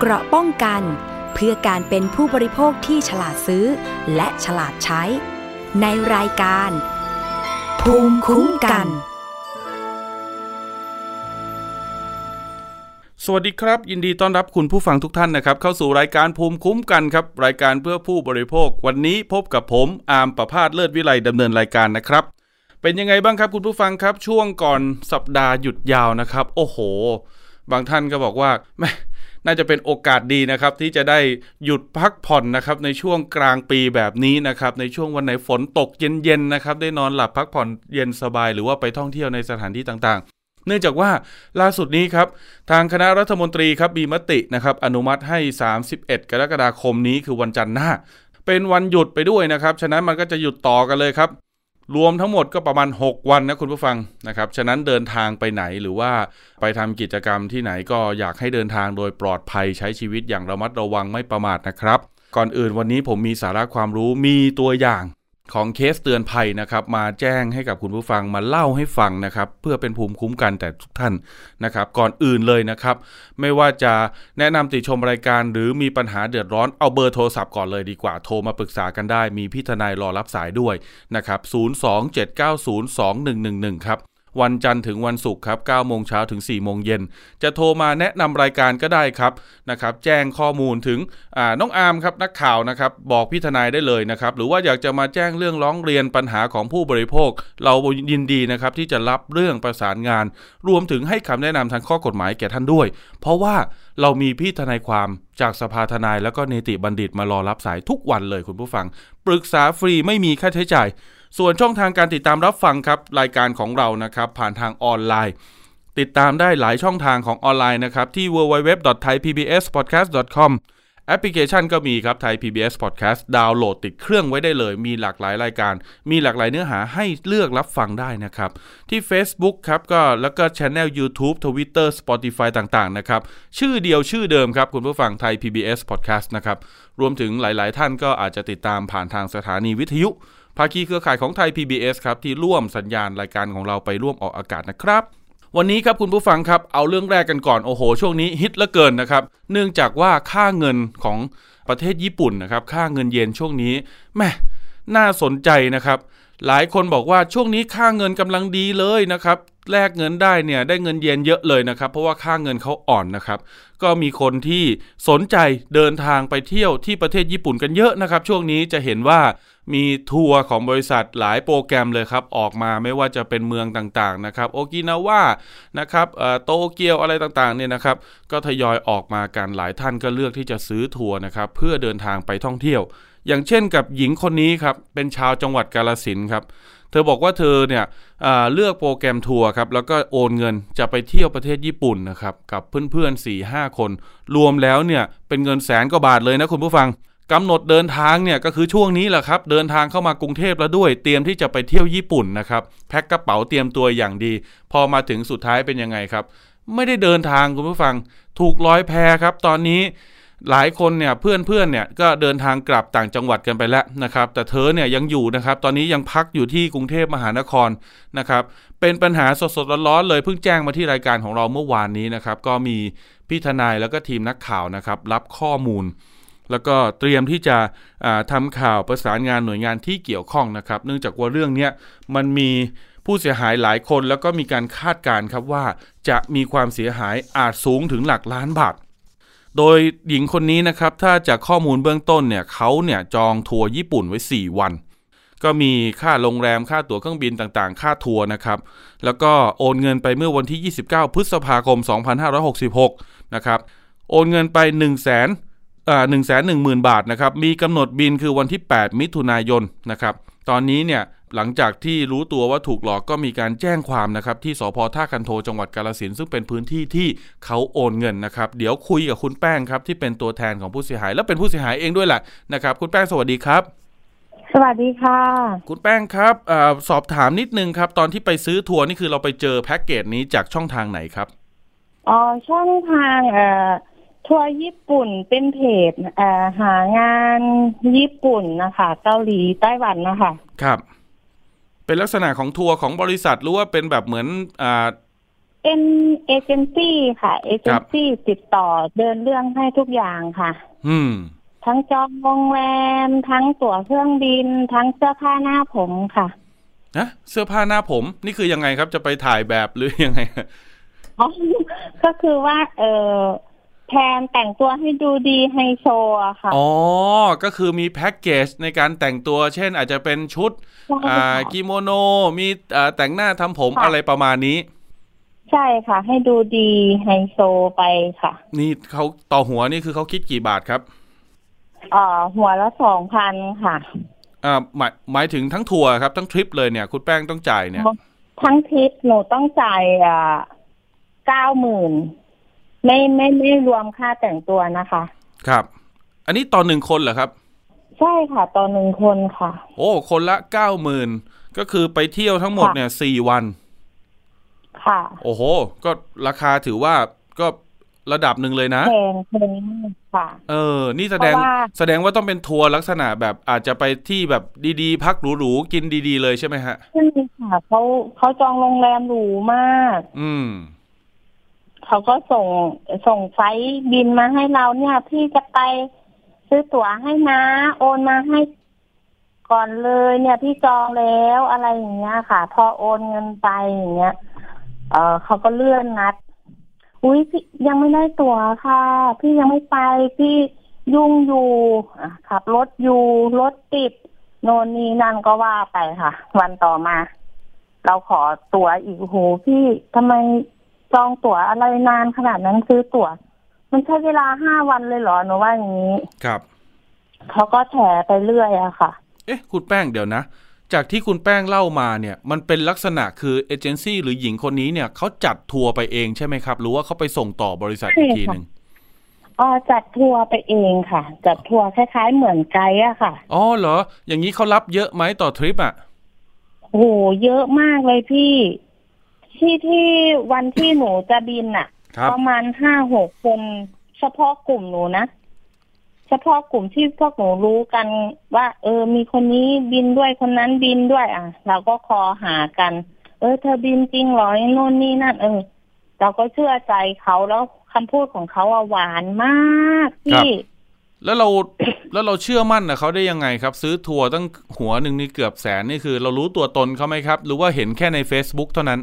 เกราะป้องกัน เพื่อการเป็นผู้บริโภคที่ฉลาดซื้อ และฉลาดใช้ ในรายการ ภูมิคุ้มกัน สวัสดีครับ ยินดีต้อนรับคุณผู้ฟังทุกท่านนะครับ เข้าสู่รายการภูมิคุ้มกันครับ รายการเพื่อผู้บริโภค วันนี้พบกับผมอาร์มประพาสเลิศวิไลดำเนินรายการนะครับเป็นยังไงบ้างครับคุณผู้ฟังครับช่วงก่อนสัปดาห์หยุดยาวนะครับ โอ้โห บางท่านก็บอกว่าแม่ น่าจะเป็นโอกาสดีนะครับ ที่จะได้หยุดพักผ่อนนะครับในช่วงกลางปีแบบนี้นะครับ ในช่วงวันไหนฝนตกเย็นๆนะครับ ได้นอนหลับพักผ่อนเย็นสบาย หรือว่าไปท่องเที่ยวในสถานที่ต่างๆ เนื่องจากว่าล่าสุดนี้ครับ ทางคณะรัฐมนตรีครับมีมตินะครับ อนุมัติให้ 31 กรกฎาคมนี้คือวันจันทร์หน้า เป็นวันหยุดไปด้วยนะครับ ฉะนั้นมันก็จะหยุดต่อกันเลยครับ รวมทั้งหมดก็ประมาณ 6 วันนะคุณผู้ฟังนะครับ ฉะนั้นเดินทางไปไหนหรือว่าไปทำกิจกรรมที่ไหนก็อยากให้เดินทางโดยปลอดภัยใช้ชีวิตอย่างระมัดระวังไม่ประมาทนะครับ ก่อนอื่นวันนี้ผมมีสาระความรู้มีตัวอย่าง ของเคสเตือนภัยนะครับ มาแจ้งให้กับคุณผู้ฟังมาเล่าให้ฟังนะครับ เพื่อเป็นภูมิคุ้มกันแต่ทุกท่านนะครับ ก่อนอื่นเลยนะครับ ไม่ว่าจะแนะนำติชมรายการ หรือมีปัญหาเดือดร้อนเอาเบอร์โทรศัพท์ก่อนเลยดีกว่าโทรมาปรึกษากันได้ มีพี่ทนายรอรับสายด้วยนะครับ 027902111 ครับ วันจันทร์ถึงวันศุกร์ครับ9โมงเช้าถึง 4 โมงเย็น จะโทรมาแนะนำรายการก็ได้ครับนะครับ แจ้งข้อมูลถึงน้องอาร์มครับนักข่าวนะครับบอกพี่ทนายได้เลยนะครับ หรือว่าอยากจะมาแจ้งเรื่องร้องเรียนปัญหาของผู้บริโภค เรายินดีนะครับที่จะรับเรื่องประสานงาน รวมถึงให้คำแนะนำทางข้อกฎหมายแก่ท่านด้วย เพราะว่าเรามีพี่ทนายความจากสภาทนายแล้วก็เนติบัณฑิตมารอรับสายทุกวันเลยคุณผู้ฟัง ปรึกษาฟรีไม่มีค่าใช้จ่าย ส่วนช่องทางการติดตามรับฟังครับรายการของเรานะครับผ่านทางออนไลน์ ติดตามได้หลายช่องทางของออนไลน์นะครับที่ www.thaipbspodcast.com แอปพลิเคชันก็มีครับไทย PBS Podcast ดาวน์โหลดติดเครื่องไว้ได้เลย มีหลากหลายรายการ มีหลากหลายเนื้อหาให้เลือกรับฟังได้นะครับ ที่ Facebook ครับก็แล้วก็ช anel YouTube Twitter Spotify ต่างๆนะครับ ชื่อเดียวชื่อเดิมครับ คุณผู้ฟังไทย PBS Podcast นะครับ รวมถึงหลายๆท่านก็อาจจะติดตามผ่านทางสถานีวิทยุ ภาคีเครือข่ายของไทย PBS ครับที่ร่วมสัญญาณรายการของเราไปร่วมออกอากาศนะครับ วันนี้ครับคุณผู้ฟังครับเอาเรื่องแรกกันก่อนโอ้โห ช่วงนี้ฮิตเหลือเกินนะครับ เนื่องจากว่าค่าเงินของประเทศญี่ปุ่นนะครับค่าเงินเยนช่วงนี้แม่น่าสนใจนะครับหลายคนบอกว่าช่วงนี้ค่าเงินกำลังดีเลยนะครับแลกเงินได้เนี่ยได้เงินเยนเยอะเลยนะครับ เพราะว่าค่าเงินเขาอ่อนนะครับ ก็มีคนที่สนใจเดินทางไปเที่ยวที่ประเทศญี่ปุ่นกันเยอะนะครับ ช่วงนี้จะเห็นว่า มีทัวร์ของบริษัทหลายโปรแกรมเลยครับ ออกมาไม่ว่าจะเป็นเมืองต่างๆนะครับโอกินาวานะครับโตเกียวอะไรต่างๆเนี่ยนะครับ ก็ทยอยออกมากันหลายท่านก็เลือกที่จะซื้อทัวร์นะครับ เพื่อเดินทางไปท่องเที่ยว อย่างเช่นกับหญิงคนนี้ครับ เป็นชาวจังหวัดกาลสินครับเธอบอกว่าเธอเนี่ยเลือกโปรแกรมทัวร์ครับแล้วก็โอนเงินจะไปเที่ยวประเทศญี่ปุ่นนะครับกับเพื่อนๆ4ี่ห้าคน รวมแล้วเนี่ยเป็นเงินแสนกว่าบาทเลยนะคุณผู้ฟัง กำหนดเดินทางเนี่ยก็คือช่วงนี้แหละครับ เดินทางเข้ามากรุงเทพแล้วด้วยเตรียมที่จะไปเที่ยวญี่ปุ่นนะครับแพ็คกระเป๋าเตรียมตัวอย่างดี พอมาถึงสุดท้ายเป็นยังไงครับ ไม่ได้เดินทางคุณผู้ฟัง ถูกร้อยแพครับ ตอนนี้หลายคนเนี่ยเพื่อนๆเนี่ยก็เดินทางกลับต่างจังหวัดกันไปแล้วนะครับ แต่เธอเนี่ยยังอยู่นะครับ ตอนนี้ยังพักอยู่ที่กรุงเทพมหานครนะครับ เป็นปัญหาสดๆร้อนๆเลยเพิ่งแจ้งมาที่รายการของเราเมื่อวานนี้นะครับ ก็มีพี่ทนายแล้วก็ทีมนักข่าวนะครับ รับข้อมูล แล้วก็เตรียมที่จะทำข่าวประสานงานหน่วยงานที่เกี่ยวข้องนะครับ เนื่องจากว่าเรื่องนี้มันมีผู้เสียหายหลายคน แล้วก็มีการคาดการณ์ครับว่าจะมีความเสียหายอาจสูงถึงหลักล้านบาทโดยหญิงคนนี้นะครับ ถ้าจากข้อมูลเบื้องต้นเนี่ยเขาเนี่ยจองทัวร์ญี่ปุ่นไว้ 4 วัน ก็มีค่าโรงแรมค่าตั๋วเครื่องบินต่างๆ ค่าทัวร์นะครับ แล้วก็โอนเงินไปเมื่อวันที่ 29 พฤษภาคม 2566 นะครับ โอนเงินไป 1 0 0 0 0แสน หนึ่งแสนหนึ่งหมื่นบาทนะครับมีกำหนดบินคือวันที่ 8 มิถุนายนนะครับตอนนี้เนี่ยหลังจากที่รู้ตัวว่าถูกหลอกก็มีการแจ้งความนะครับที่สพท่าคันโทจังหวัดกาลสินซึ่งเป็นพื้นที่ที่เขาโอนเงินนะครับเดี๋ยวคุยกับคุณแป้งครับที่เป็นตัวแทนของผู้เสียหาย และเป็นผู้เสียหายเองด้วยแหละนะครับคุณแป้งสวัสดีครับ สวัสดีค่ะ คุณแป้งครับอสอบถามนิดนึงครับ ตอนที่ไปซื้อทัวร์นี่คือเราไปเจอแพ็กเกจนี้จากช่องทางไหนครับอ๋อช่องทางเอ่อ ทัวร์ญี่ปุ่นเป็นเพจเอ่อหางานญี่ปุ่นนะคะเกาหลีไต้หวันนะคะครับ เป็นลักษณะของทัวร์ของบริษัทหรือว่าเป็นแบบเหมือนอ่าเเป็นเอเจนซี่ค่ะ เอเจนซี่ติดต่อเดินเรื่องให้ทุกอย่างค่ะ อืม ทั้งจองโรงแรม ทั้งตั๋วเครื่องบิน ทั้งเสื้อผ้าหน้าผมค่ะนะเสื้อผ้าหน้าผมนี่คือยังไงครับจะไปถ่ายแบบหรือยังไงอ๋อก็คือว่า เออ แทนแต่งตัวให้ดูดีไฮโซอะค่ะ อ๋อ ก็คือมีแพ็กเกจในการแต่งตัว เช่นอาจจะเป็นชุดใช่อ่าค่ะกิโมโน มีอ่าแต่งหน้าทำผมค่ะอะไรประมาณนี้ ใช่ค่ะ ให้ดูดีไฮโซไปค่ะ นี่เขาต่อหัวนี่คือเขาคิดกี่บาทครับเอ่อหัวละสองพันค่ะอ่าหมายหมายถึงทั้งทัวร์ครับ ทั้งทริปเลยเนี่ย คุณแป้งต้องจ่ายเนี่ย ทั้งทริปหนูต้องจ่ายอ่าเก้าหมื่น ไม่ไม่ไม่รวมค่าแต่งตัวนะคะ ครับ อันนี้ต่อหนึ่งคนเหรอครับ ใช่ค่ะต่อหนึ่งคนค่ะ โอ้คนละเก้าหมื่นก็คือไปเที่ยวทั้งหมดค่ะเนี่ยสี่วัน ค่ะ โอ้โห ก็ราคาถือว่าก็ระดับหนึ่งเลยนะแพงแพงมากค่ะ เออ นี่แสดงเพราะว่าแสดงว่าต้องเป็นทัวร์ลักษณะแบบอาจจะไปที่แบบดีๆ พักหรูๆกินดี ๆ เลยใช่ไหมฮะใช่ค่ะเขาเขาจองโรงแรมหรูมาก อืม เขาก็ส่งส่งไฟบินมาให้เราเนี่ย พี่จะไปซื้อตั๋วให้นะ โอนมาให้ก่อนเลยเนี่ยพี่จองแล้วอะไรอย่างเงี้ยค่ะ พอโอนเงินไปอย่างเงี้ย เออเขาก็เลื่อนนัด อุ้ยพี่ยังไม่ได้ตั๋วค่ะ พี่ยังไม่ไปพี่ยุ่งอยู่ขับรถอยู่รถติดโน่นนี่นั่นก็ว่าไปค่ะ วันต่อมา เราขอตั๋วอีกโหพี่ทำไม จองตั๋วอะไรนานขนาดนั้นซื้อตั๋ว มันใช้เวลาห้าวันเลยเหรอหนูว่าอย่างนี้ ครับ เขาก็แถไปเรื่อยอะค่ะ เอ๊ะ คุณแป้งเดี๋ยวนะ จากที่คุณแป้งเล่ามาเนี่ย มันเป็นลักษณะคือเอเจนซี่หรือหญิงคนนี้เนี่ยเขาจัดทัวร์ไปเองใช่ไหมครับ หรือว่าเขาไปส่งต่อบริษัทอีกทีหนึ่งอ๋อจัดทัวร์ไปเองค่ะ จัดทัวร์คล้าย ๆ เหมือนไกด์อะค่ะ อ๋อเหรอ อย่างนี้เขารับเยอะไหมต่อทริปอะโอ้โหเยอะมากเลยพี่ ที่ที่วันที่หนูจะบินอะครับ ประมาณห้าหกคนเฉพาะกลุ่มหนูนะ เฉพาะกลุ่มที่พวกหนูรู้กันว่า เออ มีคนนี้บินด้วยคนนั้นบินด้วยอะเราก็คอหากัน เออ เธอบินจริงเหรอไอ้โน่นนี่นั่น เออ เราก็เชื่อใจเขาแล้วคำพูดของเขาอะหวานมากพี่ แล้วเราแล้วเราเชื่อมั่นนะเขาได้ยังไงครับ ซื้อทัวร์ตั้งหัวหนึ่งนี่เกือบแสนนี่คือ เรารู้ตัวตนเขาไหมครับ หรือว่าเห็นแค่ใน Facebook เท่านั้น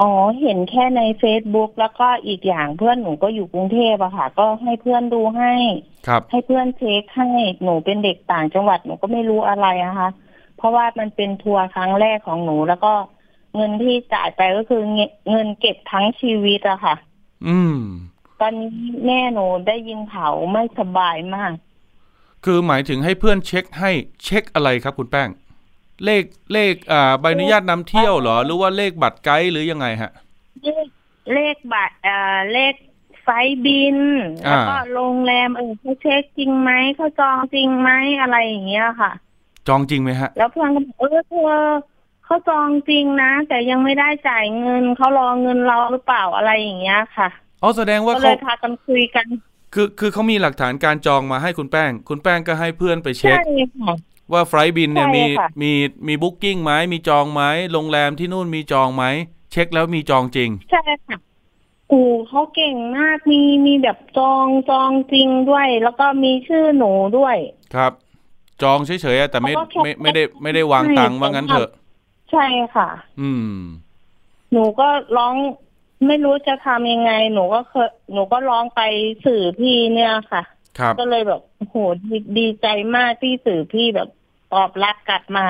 อ๋อ เห็นแค่ในเฟซบุ๊กแล้วก็อีกอย่างเพื่อนหนูก็อยู่กรุงเทพอะค่ะ ก็ให้เพื่อนดูให้ ครับ ให้เพื่อนเช็คให้หนูเป็นเด็กต่างจังหวัดหนูก็ไม่รู้อะไรนะคะเพราะว่ามันเป็นทัวร์ครั้งแรกของหนู แล้วก็เงินที่จ่ายไปก็คือเงเงินเก็บทั้งชีวิตอะค่ะ อืม ตอนนี้แม่หนูได้ยินเขาวไม่สบายมาก คือหมายถึงให้เพื่อนเช็คให้เช็คอะไรครับคุณแป้ง เลขเลขอ่าใบอนุญาตนำเที่ยวเหรอ หรือว่าเลขบัตรไกด์หรือยังไงฮะ เลขเลขบัตรเอ่อเลขไฟล์บินอ่าแล้วก็โรงแรมเออเขาเช็คจริงไหมเขาจองจริงไหมอะไรอย่างเงี้ยค่ะ จองจริงไหมฮะ แล้วเพื่อนก็บอกเออเธอเขาจองจริงนะ แต่ยังไม่ได้จ่ายเงินเขารอเงินเราหรือเปล่าอะไรอย่างเงี้ยค่ะอ๋อแสดงว่าก็เลเขายพากันคุยกัน คือคือเขามีหลักฐานการจองมาให้คุณแป้ง คุณแป้งก็ให้เพื่อนไปเช็คใช่ค่ะ ว่าไฟล์บินเนี่ยใช่มีค่ะมีมีบุ๊กิ้งไหมมีจองไหมโรงแรมที่นู่นมีจองไหมเช็คแล้วมีจองจริง ใช่ค่ะโอ้เขาเก่งมากมีมีแบบจองจองจริงด้วย แล้วก็มีชื่อหนูด้วย ครับ จองเฉยๆอะแต่ไม่เขาก็แค่ไม่ไม่ได้ไม่ได้วางตังค์ว่างั้นเถอะ ใช่ค่ะ อืม หนูก็ร้องไม่รู้จะทำยังไง หนูก็เคยหนูก็ร้องไปสื่อพี่เนี่ยค่ะครับก็เลยแบบโอ้โหดีดีใจมากที่สื่อพี่แบบ ตอบรับกลับมา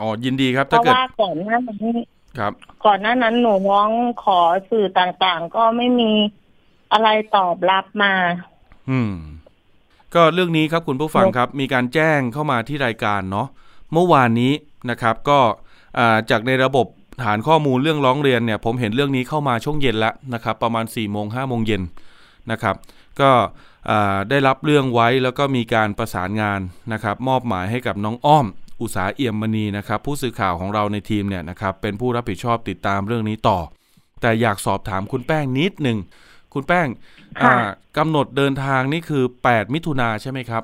อ๋อยินดีครับ เพถ้าราะเกิดว่าก่อนหน้านั้นครับก่อนหน้านั้นหนูร้องขอสื่อต่างๆ ก็ไม่มีอะไรตอบรับมา อืม ก็เรื่องนี้ครับคุณผู้ฟังครับ มีการแจ้งเข้ามาที่รายการเนาะเมื่อวานนี้นะครับ ก็อ่าจากในระบบฐานข้อมูลเรื่องร้องเรียนเนี่ย ผมเห็นเรื่องนี้เข้ามาช่วงเย็นแล้วนะครับ ประมาณ4ี่โมงห้าโมงเย็นนะครับ ก็อ่า ได้รับเรื่องไว้แล้วก็มีการประสานงานนะครับ มอบหมายให้กับน้องอ้อม อุตสาเอี่ยมมณีนะครับ ผู้สื่อข่าวของเราในทีมเนี่ยนะครับเป็นผู้รับผิดชอบติดตามเรื่องนี้ต่อ แต่อยากสอบถามคุณแป้งนิดหนึ่งคุณแป้งค่ะอ่ากำหนดเดินทางนี่คือ 8 มิถุนาใช่ไหมครับ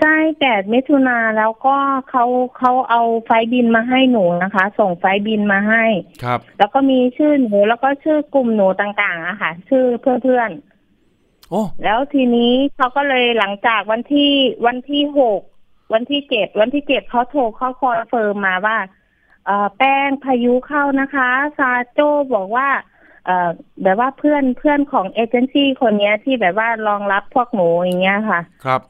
ใช่แปดมิถุนาแล้วก็เขาเขาเอาไฟลท์บินมาให้หนูนะคะ ส่งไฟลท์บินมาให้ ครับ แล้วก็มีชื่อหนูแล้วก็ชื่อกลุ่มหนูต่างๆอะค่ะ ชื่อเพื่อนๆ โอ้แล้วทีนี้เขาก็เลยหลังจากวันที่วันที่หกวันที่เจ็ดวันที่เจ็ดเขาโทรเข้า confirm มาว่าเอ่อแป้งพายุเข้านะคะ ซาโจบอกว่า เอ่อแบบว่าเพื่อนเพื่อนของเอเจนซี่คนเนี้ยที่แบบว่ารองรับพวกหนูอย่างเงี้ยค่ะ ครับ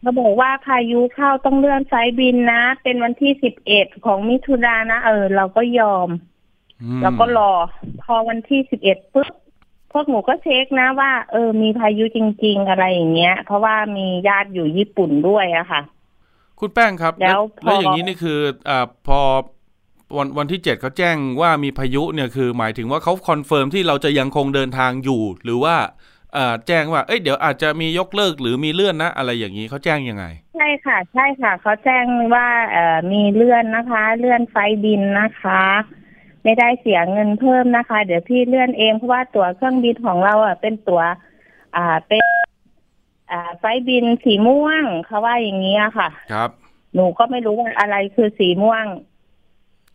เขาบอกว่าพายุเข้าต้องเลื่อนไฟล์บินนะ เป็นวันที่สิบเอ็ดของมิถุนายนนะเออ เราก็ยอมอืมแล้วก็รอ พอวันที่สิบเอ็ดปุ๊บ พวกหนูก็เช็คนะว่า เออ มีพายุจริง ๆ อะไรอย่างเงี้ย เพราะว่ามีญาติอยู่ญี่ปุ่นด้วยอะค่ะ คุณแป้งครับ แล้วพอแล้วอย่างนี้นี่คืออ่าพอวันวันที่เจ็ดเขาแจ้งว่ามีพายุเนี่ยคือ หมายถึงว่าเขา confirm ที่เราจะยังคงเดินทางอยู่ หรือว่าอ่าแจ้งว่า เอ้ย เดี๋ยวอาจจะมียกเลิกหรือมีเลื่อนนะ อะไรอย่างนี้เขาแจ้งยังไง ใช่ค่ะ ใช่ค่ะ เขาแจ้งว่าเอ่อมีเลื่อนนะคะ เลื่อน flight บินนะคะ ไม่ได้เสียเงินเพิ่มนะคะ เดี๋ยวพี่เลื่อนเองเพราะว่าตั๋วเครื่องบินของเราอะเป็นตั๋วอ่าเป็นอ่า flight บินสีม่วงเขาว่าอย่างนี้อะค่ะ ครับ หนูก็ไม่รู้ว่าอะไรคือสีม่วง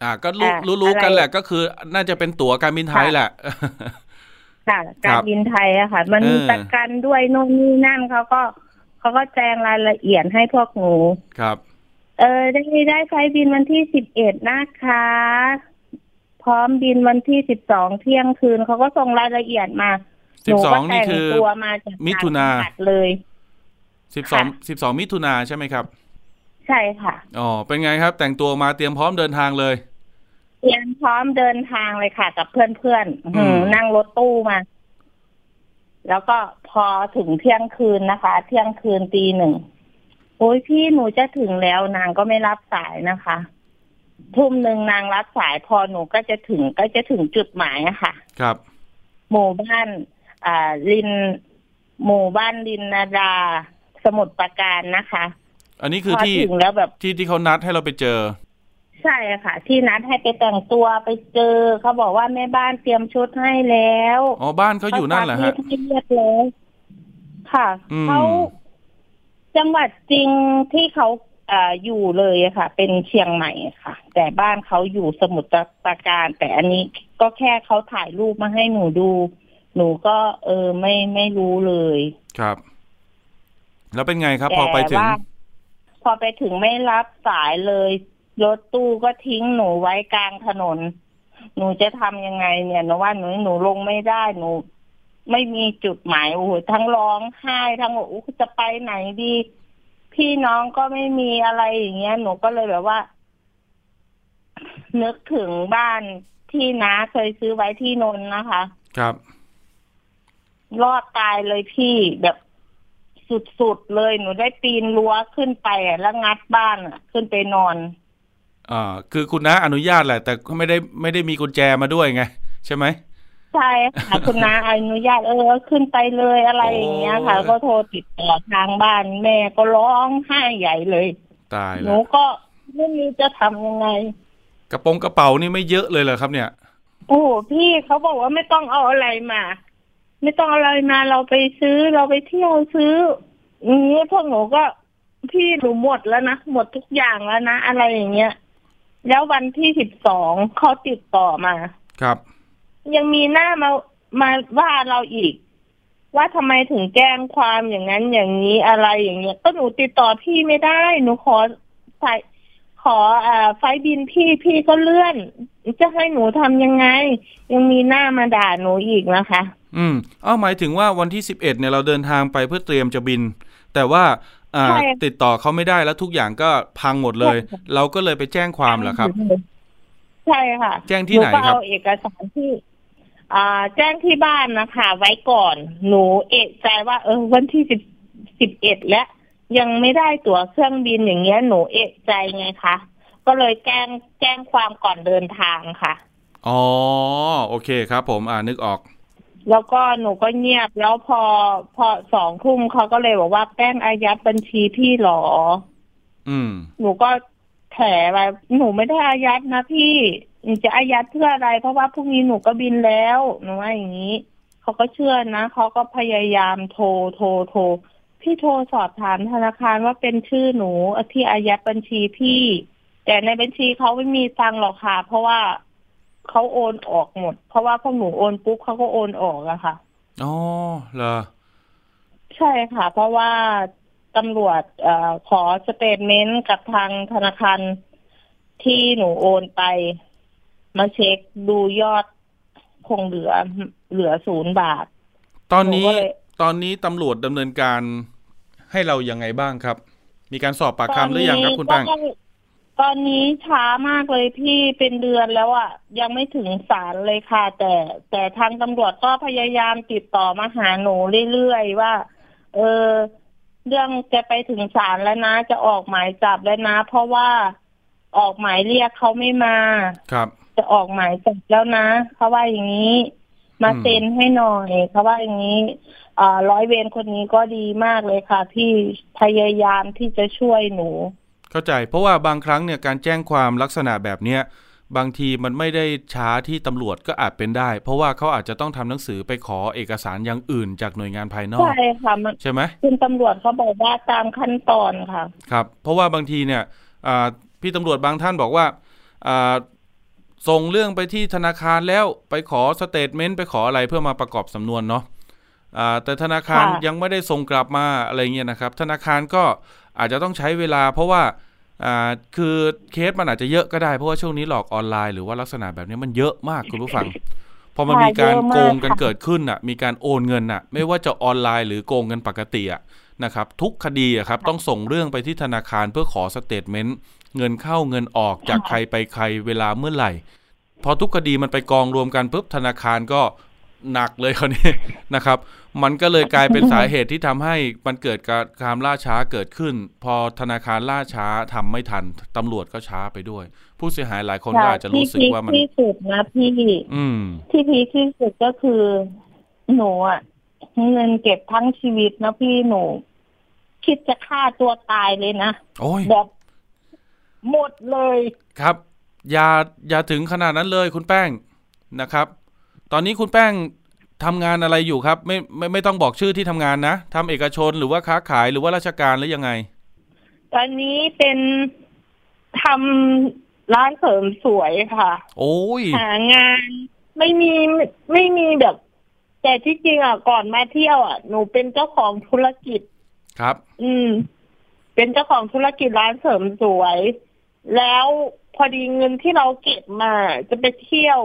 อ่า ก็รู้อ่ารู้รู้อะไรกันแหละก็คือ น่าจะเป็นตั๋วการบินไทยค่ะแหละค่ะครัการบบินไทยอะค่ะ มันมีเออประกันด้วยโน่นนี่นั่นเขาก็เขาก็แจ้งรายละเอียดให้พวกหนูครับ เออได้ได้ไฟล์บินวันที่สิบเอ็ดนะคะ พร้อมบินวันที่สิบสองเที่ยงคืนเขาก็ส่งรายละเอียดมาสิบสองหก็นี่แต่งคือตัวมาจากมิถุนาต่งจังหวัดเลยสิบสองค่ะสิบสองมิถุนาใช่ไหมครับ ใช่ค่ะอ๋อเป็นไงครับ แต่งตัวมาเตรียมพร้อมเดินทางเลย เตรียมพร้อมเดินทางเลยค่ะ กับเพื่อนๆอือืมมนั่งรถตู้มา แล้วก็พอถึงเที่ยงคืนนะคะ เที่ยงคืนตีหนึ่งโอ้ยพี่หนูจะถึงแล้วนางก็ไม่รับสายนะคะ ทุ่มหนึ่งนางรับสายพอหนูก็จะถึงก็จะถึงจุดหมายอะค่ะ ครับ หมู่บ้านอ่าลิน หมู่บ้านลินนาดา สมุทรปราการนะคะ อันนี้คือพอที่ถึงแล้วแบบที่ที่เขานัดให้เราไปเจอ ใช่ค่ะ ที่นัดให้ไปแต่งตัวไปเจอเขาบอกว่าแม่บ้านเตรียมชุดให้แล้วอ๋อบ้านเขาอยู่นั่นเหรอฮะเขาซักรีดให้เรียบร้อยค่ะอืมเขาจังหวัดจริงที่เขา อ่าอยู่เลยอะค่ะ เป็นเชียงใหม่ค่ะ แต่บ้านเขาอยู่สมุทรปราการ แต่อันนี้ก็แค่เขาถ่ายรูปมาให้หนูดู หนูก็ เออไม่ไม่รู้เลย ครับ แล้วเป็นไงครับแต่พอไปถึงว่าพอไปถึงไม่รับสายเลยรถตู้ก็ทิ้งหนูไว้กลางถนน หนูจะทำยังไงเนี่ยหนูว่าหนูหนูลงไม่ได้หนู ไม่มีจุดหมายโอ้โหทั้งร้องไห้ทั้งบอกอู้จะไปไหนดี พี่น้องก็ไม่มีอะไรอย่างเงี้ย หนูก็เลยแบบว่า นึกถึงบ้านที่น้าเคยซื้อไว้ที่นนท์นะคะ ครับ รอดตายเลยพี่แบบสุดๆเลย หนูได้ปีนรั้วขึ้นไปอะแล้วงัดบ้านอะขึ้นไปนอนอ่าคือคุณน้าอนุญาตแหละ แต่ก็ไม่ได้ไม่ได้มีกุญแจมาด้วยไง ใช่ไหม ใช่ค่ะคุณน้าอนุญาตเออขึ้นไปเลยอะไรอย่างเงี้ยค่ะโอ้ยก็โทรติดต่อทางบ้านแม่ก็ร้องไห้ใหญ่เลยตายหแล้นูวก็ไม่รู้จะทำยังไง กระโปรงกระเป๋านี่ไม่เยอะเลยเหรอครับเนี่ย โอ้โหพี่เขาบอกว่าไม่ต้องเอาอะไรมา ไม่ต้องเอาอะไรมาเราไปซื้อเราไปเที่ยวซื้ออย่างนี้พวกหนูก็พี่หนูหมดแล้วนะหมดทุกอย่างแล้วนะอะไรอย่างเงี้ย แล้ววันที่สิบสองเขาติดต่อมา ครับ ยังมีหน้ามามาว่าเราอีก ว่าทำไมถึงแจ้งความอย่างนั้นอย่างนี้อะไรอย่างเงี้ย ก็หนูติดต่อพี่ไม่ได้ หนูขอไฟขออ่าไฟล์บินพี่พี่ก็เลื่อน จะให้หนูทำยังไง ยังมีหน้ามาด่าหนูอีกนะคะ อืมเอ้าหมายถึงว่าวันที่สิบเอ็ดเนี่ยเราเดินทางไปเพื่อเตรียมจะบิน แต่ว่าอ่าใช่ติดต่อเขาไม่ได้แล้วทุกอย่างก็พังหมดเลยใช่ค่ะเราก็เลยไปแจ้งความเหรอครับ ใช่ค่ะ แจ้งที่ไหนนูก็ครับเอาเอกสารที่อ่า แจ้งที่บ้านนะคะ ไว้ก่อน หนูเอกใจว่า เออ วันที่สิบสิบเอ็ดแล้ว ยังไม่ได้ตั๋วเครื่องบินอย่างเงี้ยหนูเอกใจไงคะก็เลยแจ้งแจ้งความก่อนเดินทางค่ะ อ๋อ โอเคครับ ผม อ่านึกออก แล้วก็หนูก็เงียบแล้วพอพอสองทุ่มเขาก็เลยบอกว่าแป้งอายัดบัญชีพี่หรอ อืม หนูก็แถไปหนูไม่ได้อายัดนะพี่หนู จะอายัดเพื่ออะไร เพราะว่าพรุ่งนี้หนูก็บินแล้วหนูว่าอย่างนี้เขาก็เชื่อนะเขาก็พยายามโทรโทรโทรพี่โทรสอบถามธนาคารว่าเป็นชื่อหนูที่อายัดบัญชีพี่ แต่ในบัญชีเขาไม่มีตังค์หรอกค่ะ เพราะว่าเขาโอนออกหมด เพราะว่าพวกหนูโอนปุ๊บเขาก็โอนออกอะค่ะอ๋อเหรอใช่ค่ะ เพราะว่าตำรวจเออขอ statement กับทางธนาคารที่หนูโอนไป มาเช็คดูยอดคงเหลือเหลือศูนย์บาท ตอนนี้หนูก็เลยตอนนี้ตำรวจดำเนินการให้เรายังไงบ้างครับ มีการสอบปากคำหรือยังครับคุณแป้งตอนนี้ตอนนี้ช้ามากเลยพี่เป็นเดือนแล้วอะ่ะ ยังไม่ถึงศาลเลยค่ะ แต่แต่ทางตำรวจก็พยายามติดต่อมาหาหนูเรื่อยๆว่า เออ เรื่องจะไปถึงศาลแล้วนะ จะออกหมายจับแล้วนะ เพราะว่าออกหมายเรียกเขาไม่มาครับ จะออกหมายจับแล้วนะเขาว่าอย่างนี้มาอืมเซ็นให้หน่อยเขาว่าอย่างนี้อ่าร้อยเวรคนนี้ก็ดีมากเลยค่ะ ที่พยายามที่จะช่วยหนู เข้าใจ เพราะว่าบางครั้งเนี่ยการแจ้งความลักษณะแบบเนี้ยบางทีมันไม่ได้ช้าที่ตำรวจก็อาจเป็นได้ เพราะว่าเขาอาจจะต้องทำหนังสือไปขอเอกสารอย่างอื่นจากหน่วยงานภายนอก ใช่ค่ะมันใช่ไหมคุณตำรวจเขาบอกว่าตามขั้นตอนค่ะ ครับ เพราะว่าบางทีเนี่ยอ่าพี่ตำรวจบางท่านบอกว่าอ่า ส่งเรื่องไปที่ธนาคารแล้วไปขอ statement ไปขออะไรเพื่อมาประกอบสำนวนเนาะอ่าแต่ธนาคารค่ะยังไม่ได้ส่งกลับมาอะไรเงี้ยนะครับ ธนาคารก็อาจจะต้องใช้เวลา เพราะว่าอ่าคือเคสมันอาจจะเยอะก็ได้ เพราะว่าช่วงนี้หลอกออนไลน์หรือว่าลักษณะแบบนี้มันเยอะมากคุณผู้ฟัง พอมันมีการโกงกันเกิดขึ้นอะ มีการโอนเงินอะ ไม่ว่าจะออนไลน์หรือโกงเงินปกติอะนะครับ ทุกคดีอะครับต้องส่งเรื่องไปที่ธนาคารเพื่อขอ statement เงินเข้าเงินออกจากใครไปใครเวลาเมื่อไหร่ พอทุกคดีมันไปกองรวมกันปุ๊บธนาคารก็หนักเลยคราวนี้นะครับ มันก็เลยกลายเป็นสาเหตุที่ทำให้มันเกิดการความล่าช้าเกิดขึ้น พอธนาคารล่าช้าทำไม่ทันตำรวจก็ช้าไปด้วย ผู้เสียหายหลายคนก็อาจจะรู้สึกว่ามันที่ peakที่สุดนะพี่อืม ที่ peak ที่สุดก็คือหนูอะเงินเก็บทั้งชีวิตนะพี่หนู คิดจะฆ่าตัวตายเลยนะโอ้ยแบบ หมดเลยครับ อย่าอย่าถึงขนาดนั้นเลยคุณแป้งนะครับ ตอนนี้คุณแป้งทำงานอะไรอยู่ครับ ไม่ไม่ไม่ต้องบอกชื่อที่ทำงานนะทำเอกชนหรือว่าค้าขายหรือว่าราชการหรือยังไง ตอนนี้เป็นทำร้านเสริมสวยค่ะ โอ้ยหางานไม่มีไม่มีแบบ แต่ที่จริงอะก่อนมาเที่ยวอะหนูเป็นเจ้าของธุรกิจครับ อืม เป็นเจ้าของธุรกิจร้านเสริมสวย แล้วพอดีเงินที่เราเก็บมาจะไปเที่ยว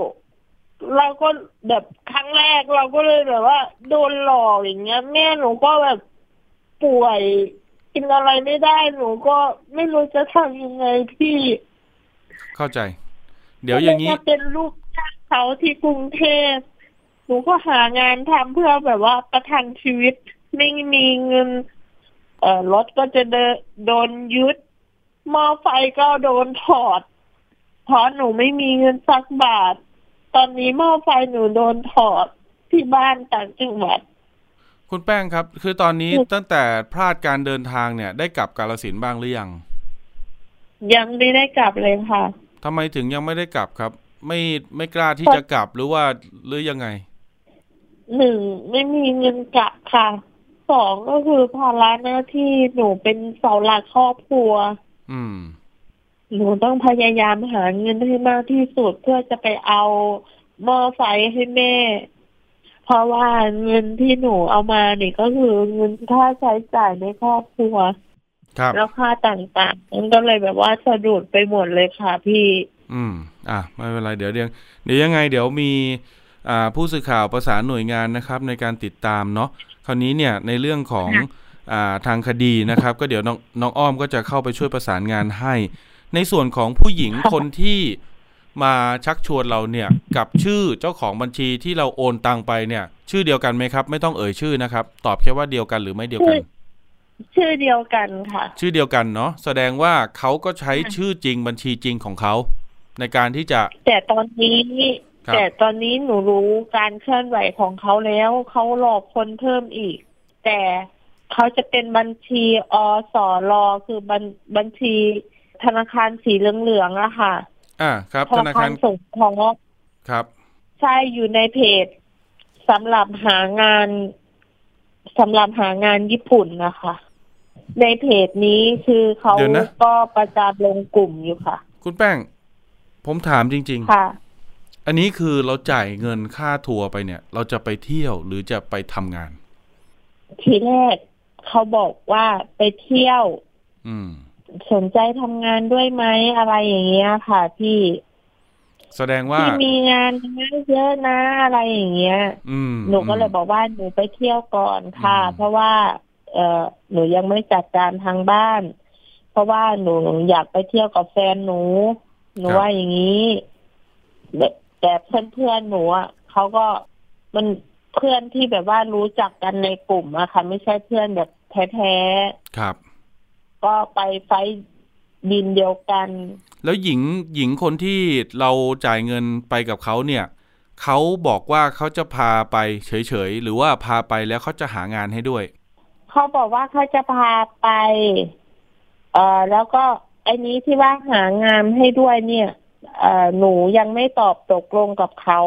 เราก็แบบครั้งแรกเราก็เลยแบบว่า โดนหลอกอย่างเงี้ย แม่หนูก็แบบป่วยกินอะไรไม่ได้หนูก็ไม่รู้จะทำยังไงพี่ เข้าใจ เดี๋ยวอย่างนี้นี้เป็นลูกจ้างเขาที่กรุงเทพหนูก็หางานทำเพื่อแบบว่าประทังชีวิต ไม่มีเงิน เอ่อรถก็จะเดนโดนยึด หม้อไฟก็โดนถอด เพราะหนูไม่มีเงินสักบาท ตอนนี้หม้อไฟหนูโดนถอดที่บ้านต่างจังหวัด คุณแป้งครับ คือตอนนี้อืมตั้งแต่พลาดการเดินทางเนี่ยได้กลับกาลสินธุ์บ้างหรือยัง ยังไม่ได้กลับเลยค่ะทำไมถึงยังไม่ได้กลับครับ ไม่ไม่กล้าที่จะกลับหรือว่าหรือยังไงหนึ่งไม่มีเงินกลับค่ะสองก็คือภาระหน้าที่หนูเป็นเสาหลักครอบครัว อืม หนูต้องพยายามหาเงินให้มากที่สุดเพื่อจะไปเอาหม้อไฟให้แม่ เพราะว่าเงินที่หนูเอามาเนี่ยก็คือเงินค่าใช้จ่ายในครอบครัว ครับ แล้วค่าต่างๆ มันก็เลยแบบว่าสะดุดไปหมดเลยค่ะพี่ อืม อะไม่เป็นไรเดี๋ยวเดี๋ยวเดี๋ยวยังไง เดี๋ยวมีอ่าผู้สื่อข่าวประสานหน่วยงานนะครับ ในการติดตามเนาะคราวนี้เนี่ยในเรื่องของอ่า ทางคดีนะครับ ก็เดี๋ยวน้องน้องอ้อมก็จะเข้าไปช่วยประสานงานให้ ในส่วนของผู้หญิงคนที่มาชักชวนเราเนี่ยกับชื่อเจ้าของบัญชีที่เราโอนตังไปเนี่ย ชื่อเดียวกันไหมครับ ไม่ต้องเอ่ยชื่อนะครับ ตอบแค่ว่าเดียวกันหรือไม่เดียวกัน ชื่อเดียวกันค่ะ ชื่อเดียวกันเนาะแสดงว่าเขาก็ใช้ชื่อจริงบัญชีจริงของเขา ในการที่จะ แต่ตอนนี้ครับแต่ตอนนี้หนูรู้การเคลื่อนไหวของเขาแล้วเขาหลอกคนเพิ่มอีก แต่ เขาจะเป็นบัญชีอสรคือบัญบัญชีธนาคารสีเหลืองๆอะค่ะ อ่า ครับธธนานาคาคารรสงเคราะห์ครับ ใช่อยู่ในเพจสำหรับหางานสำหรับหางานญี่ปุ่นนะคะ ในเพจนี้คือเขาเดี๋ยวนะก็ประจานลงกลุ่มอยู่ค่ะ คุณแป้ง ผมถามจริงค่ะๆอันนี้คือเราจ่ายเงินค่าทัวร์ไปเนี่ย เราจะไปเที่ยวหรือจะไปทำงาน ทีแรก เขาบอกว่าไปเที่ยว อืม สนใจทำงานด้วยไหมอะไรอย่างเงี้ยค่ะพี่แสดงว่าพี่มีงานเยอะนะอะไรอย่างเงี้ยอืมหนูก็เลยบอกว่าหนูไปเที่ยวก่อนค่ะอืมเพราะว่า เออหนูยังไม่จัดการทางบ้าน เพราะว่าหนูอยากไปเที่ยวกับแฟนหนู หนูว่าอย่างนี้แต่แต่เพื่อนเพื่อนๆหนูอะเขาก็มันเพื่อนที่แบบว่ารู้จักกันในกลุ่มอะค่ะ ไม่ใช่เพื่อนแบบ แท้ครับๆก็ไปไฟท์บินเดียวกัน แล้วหญิงหญิงคนที่เราจ่ายเงินไปกับเขาเนี่ยเขาบอกว่าเขาจะพาไปเฉยๆ หรือว่าพาไปแล้วเขาจะหางานให้ด้วย เขาบอกว่าเขาจะพาไป เอ่อแล้วก็ไอ้นี้ที่ว่าหางานให้ด้วยเนี่ย เอ่อหนูยังไม่ตอบตกลงกับเขา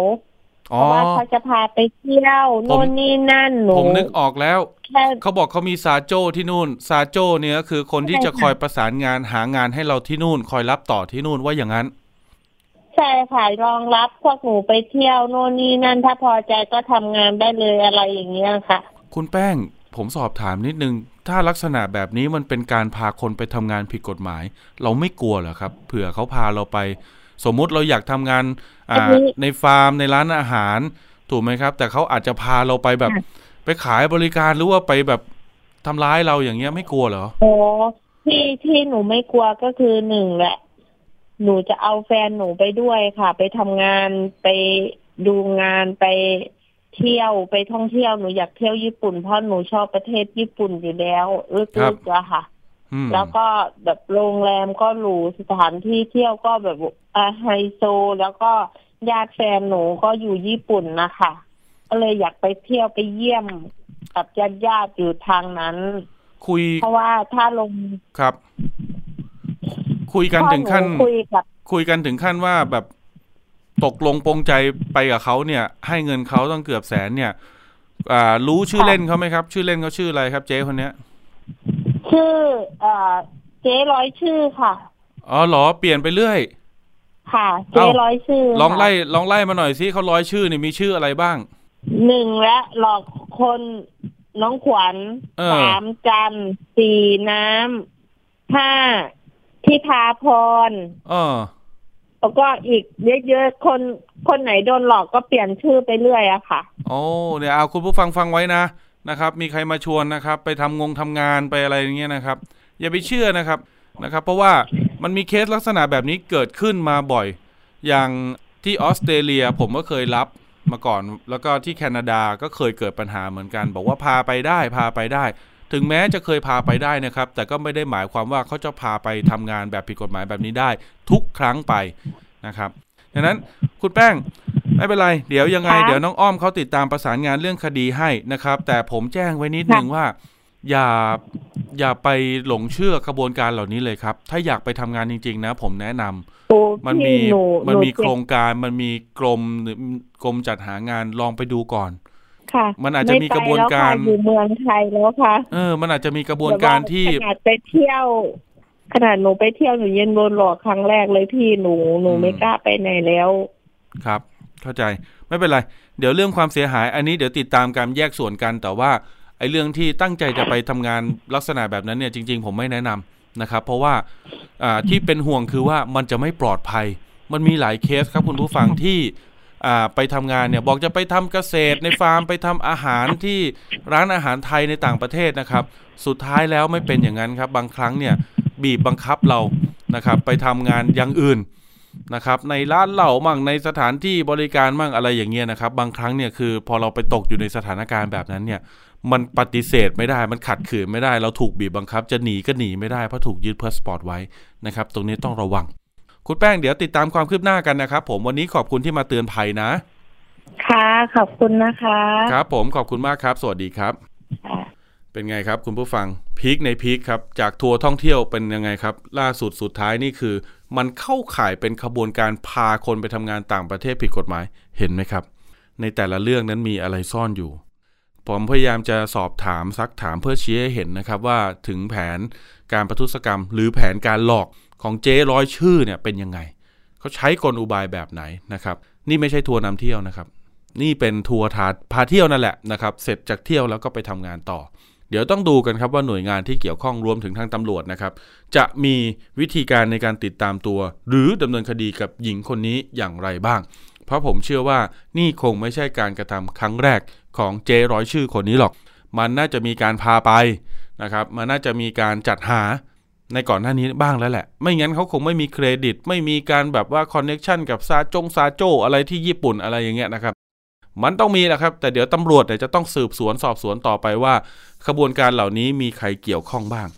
เพอ๋อราะว่าเขาจะพาไปเที่ยวโน่นนี่นั่นหนูผมนึกออกแล้วแค่เขาบอกเขามีซาโจที่นู่นซาโจเนี่ยก็คือคนที่ใช่จะค่ะคอยประสานงานหางานให้เราที่นู่น คอยรับต่อที่นู่นว่าอย่างนั้น ใช่ค่ะรองรับพวกหนูไปเที่ยวโน่นนี่นั่น ถ้าพอใจก็ทำงานได้เลยอะไรอย่างเงี้ยค่ะ คุณแป้งผมสอบถามนิดนึง ถ้าลักษณะแบบนี้มันเป็นการพาคนไปทำงานผิดกฎหมาย เราไม่กลัวเหรอครับเผื่อเขาพาเราไป สมมุติเราอยากทำงานอ่าอันนี้ในฟาร์มในร้านอาหาร ถูกไหมครับ แต่เขาอาจจะพาเราไปแบบค่ะไปขายบริการหรือว่าไปแบบทำร้ายเราอย่างเงี้ยไม่กลัวเหรอโอ้ที่ที่หนูไม่กลัวก็คือหนึ่งแหละ หนูจะเอาแฟนหนูไปด้วยค่ะ ไปทำงานไปดูงานไปเที่ยวไปท่องเที่ยวหนูอยากเที่ยวญี่ปุ่นเพราะหนูชอบประเทศญี่ปุ่นอยู่แล้วลึครับกๆอะค่ะอืม แล้วก็แบบโรงแรมก็หรูสถานที่เที่ยวก็แบบอ่าไฮโซ แล้วก็ญาติแฟนหนูก็อยู่ญี่ปุ่นนะคะก็เลยอยากไปเที่ยวไปเยี่ยมกับญาติญาติๆอยู่ทางนั้น คุย เพราะว่าถ้าลงครับ คุยกันถึงขั้นพ่อหคุยกับคุยกันถึงขั้นว่าแบบตกลงปรงใจไปกับเขาเนี่ย ให้เงินเขาต้องเกือบแสนเนี่ย อ่า รู้ชื่อเล่นเขาไหมครับ ชื่อเล่นเขาชื่ออะไรครับ เจ๊คนเนี้ย ชื่อ เอ่อ เจ๊ร้อยชื่อค่ะ อ๋อเหรอเปลี่ยนไปเรื่อย ค่ะ เจ๊เอ้า ร้อยชื่อลองค่ะไล่ลองไล่มาหน่อยสิเขาร้อยชื่อเนี่ยมีชื่ออะไรบ้าง หนึ่งและหลอกคนน้องขวัญเออ สามจันทร์สี่น้ำห้าทิพาพร เออแล้วก็อีกเยอะๆ คนคนไหนโดนหลอกก็เปลี่ยนชื่อไปเรื่อยอะค่ะ โอ้เดี๋ยวเอาคุณผู้ฟังฟังไว้นะ นะครับมีใครมาชวนนะครับ ไปทำงงทำงานไปอะไรอย่างเงี้ยนะครับ อย่าไปเชื่อนะครับนะครับ เพราะว่ามันมีเคสลักษณะแบบนี้เกิดขึ้นมาบ่อย อย่างที่ออสเตรเลียผมก็เคยรับมาก่อน แล้วก็ที่แคนาดาก็เคยเกิดปัญหาเหมือนกัน บอกว่าพาไปได้พาไปได้ ถึงแม้จะเคยพาไปได้นะครับ แต่ก็ไม่ได้หมายความว่าเขาจะพาไปทำงานแบบผิดกฎหมายแบบนี้ได้ ทุกครั้งไปนะครับ ดังนั้นคุณแป้งไม่เป็นไร เดี๋ยวยังไงค่ะเดี๋ยวน้องอ้อมเขาติดตามประสานงานเรื่องคดีให้นะครับ แต่ผมแจ้งไว้นิดนึงว่า อย่าอย่าไปหลงเชื่อขบวนการเหล่านี้เลยครับ ถ้าอยากไปทำงานจริง ๆ นะ ผมแนะนำโอ้มันพี่มีหนูมันมีหโครงการมันมีกรมหรือกรมจัดหางานลองไปดูก่อนค่ะมันอาจจะมีกระบวนการไม่ไปแล้วค่ะอยู่เมืองไทยแล้วค่ะ เออ มันอาจจะมีกระบวนการที่ขนาดไปเที่ยว ขนาดหนูไปเที่ยวหนูยังโดนหลอกครั้งแรกเลยพี่หนูหนูอืมไม่กล้าไปไหนแล้ว ครับ เข้าใจไม่เป็นไร เดี๋ยวเรื่องความเสียหาย อันนี้เดี๋ยวติดตามการแยกส่วนกันแต่ว่าไอ้เรื่องที่ตั้งใจจะไปทำงานลักษณะแบบนั้นเนี่ยจริง ๆ ผมไม่แนะนำนะครับ เพราะว่าอ่าที่เป็นห่วงคือว่ามันจะไม่ปลอดภัย มันมีหลายเคสครับคุณผู้ฟังที่อ่าไปทำงานเนี่ยบอกจะไปทำเกษตรในฟาร์มไปทำอาหารที่ร้านอาหารไทยในต่างประเทศนะครับ สุดท้ายแล้วไม่เป็นอย่างนั้นครับ บางครั้งเนี่ย บีบบังคับเรานะครับ ไปทำงานอย่างอื่นนะครับ ในร้านเหล้ามั่งในสถานที่บริการมั่งอะไรอย่างเงี้ยนะครับ บางครั้งเนี่ยคือพอเราไปตกอยู่ในสถานการณ์แบบนั้นเนี่ย มันปฏิเสธไม่ได้ มันขัดขืนไม่ได้ เราถูกบีบบังคับ จะหนีก็หนีไม่ได้เพราะถูกยึดพาสปอร์ตไว้นะครับ ตรงนี้ต้องระวัง คุณแป้งเดี๋ยวติดตามความคืบหน้ากันนะครับผมวันนี้ขอบคุณที่มาเตือนภัยนะ ค่ะ ขอบคุณนะคะ ครับ ผมขอบคุณมากครับ สวัสดีครับค่ะ เป็นไงครับคุณผู้ฟังพีคในพีคครับจากทัวร์ท่องเที่ยวเป็นยังไงครับ ล่าสุดสุดท้ายนี่คือ มันเข้าข่ายเป็นขบวนการพาคนไปทำงานต่างประเทศผิดกฎหมายเห็นไหมครับ ในแต่ละเรื่องนั้นมีอะไรซ่อนอยู่ ผมพยายามจะสอบถามซักถามเพื่อชี้ให้เห็นนะครับว่าถึงแผนการประทุษกรรม หรือแผนการหลอกของเจ๊ร้อยชื่อเนี่ยเป็นยังไงเขาใช้กลอุบายแบบไหนนะครับ นี่ไม่ใช่ทัวร์นำเที่ยวนะครับ นี่เป็นทัวร์ทาพาเที่ยวนั่นแหละนะครับ เสร็จจากเที่ยวแล้วก็ไปทำงานต่อ เดี๋ยวต้องดูกันครับว่าหน่วยงานที่เกี่ยวข้องรวมถึงทางตำรวจนะครับ จะมีวิธีการในการติดตามตัว หรือดำเนินคดีกับหญิงคนนี้อย่างไรบ้าง เพราะผมเชื่อว่านี่คงไม่ใช่การกระทำครั้งแรกของเจร้อยชื่อคนนี้หรอก มันน่าจะมีการพาไปนะครับ มันน่าจะมีการจัดหาในก่อนหน้านี้บ้างแล้วแหละ ไม่งั้นเขาคงไม่มีเครดิต ไม่มีการแบบว่าคอนเน็ชันกับซาจงซาโจอะไรที่ญี่ปุ่นอะไรอย่างเงี้ยนะครับ มันต้องมีแหละครับ แต่เดี๋ยวตำรวจเนี่ยจะต้องสืบสวนสอบสวนต่อไปว่า ขบวนการเหล่านี้มีใครเกี่ยวข้องบ้าง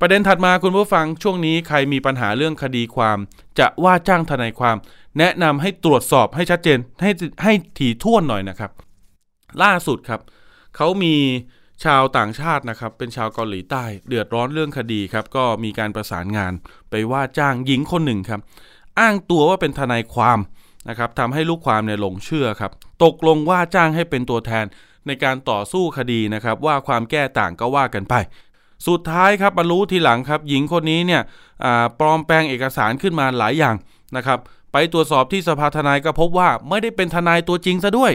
ประเด็นถัดมาคุณผู้ฟังช่วงนี้ใครมีปัญหาเรื่องคดีความ จะว่าจ้างทนายความ แนะนำให้ตรวจสอบให้ชัดเจนให้ให้ถี่ถ้วนหน่อยนะครับ ล่าสุดครับเขามีชาวต่างชาตินะครับเป็นชาวเกาหลีใต้ เดือดร้อนเรื่องคดีครับ ก็มีการประสานงานไปว่าจ้างหญิงคนหนึ่งครับ อ้างตัวว่าเป็นทนายความ นะครับทำให้ลูกความเนี่ยหลงเชื่อครับ ตกลงว่าจ้างให้เป็นตัวแทนในการต่อสู้คดีนะครับ ว่าความแก้ต่างก็ว่ากันไป สุดท้ายครับมารู้ทีหลังครับ หญิงคนนี้เนี่ยปลอมแปลงเอกสารขึ้นมาหลายอย่างนะครับ ไปตรวจสอบที่สภาทนายก็พบว่าไม่ได้เป็นทนายตัวจริงซะด้วย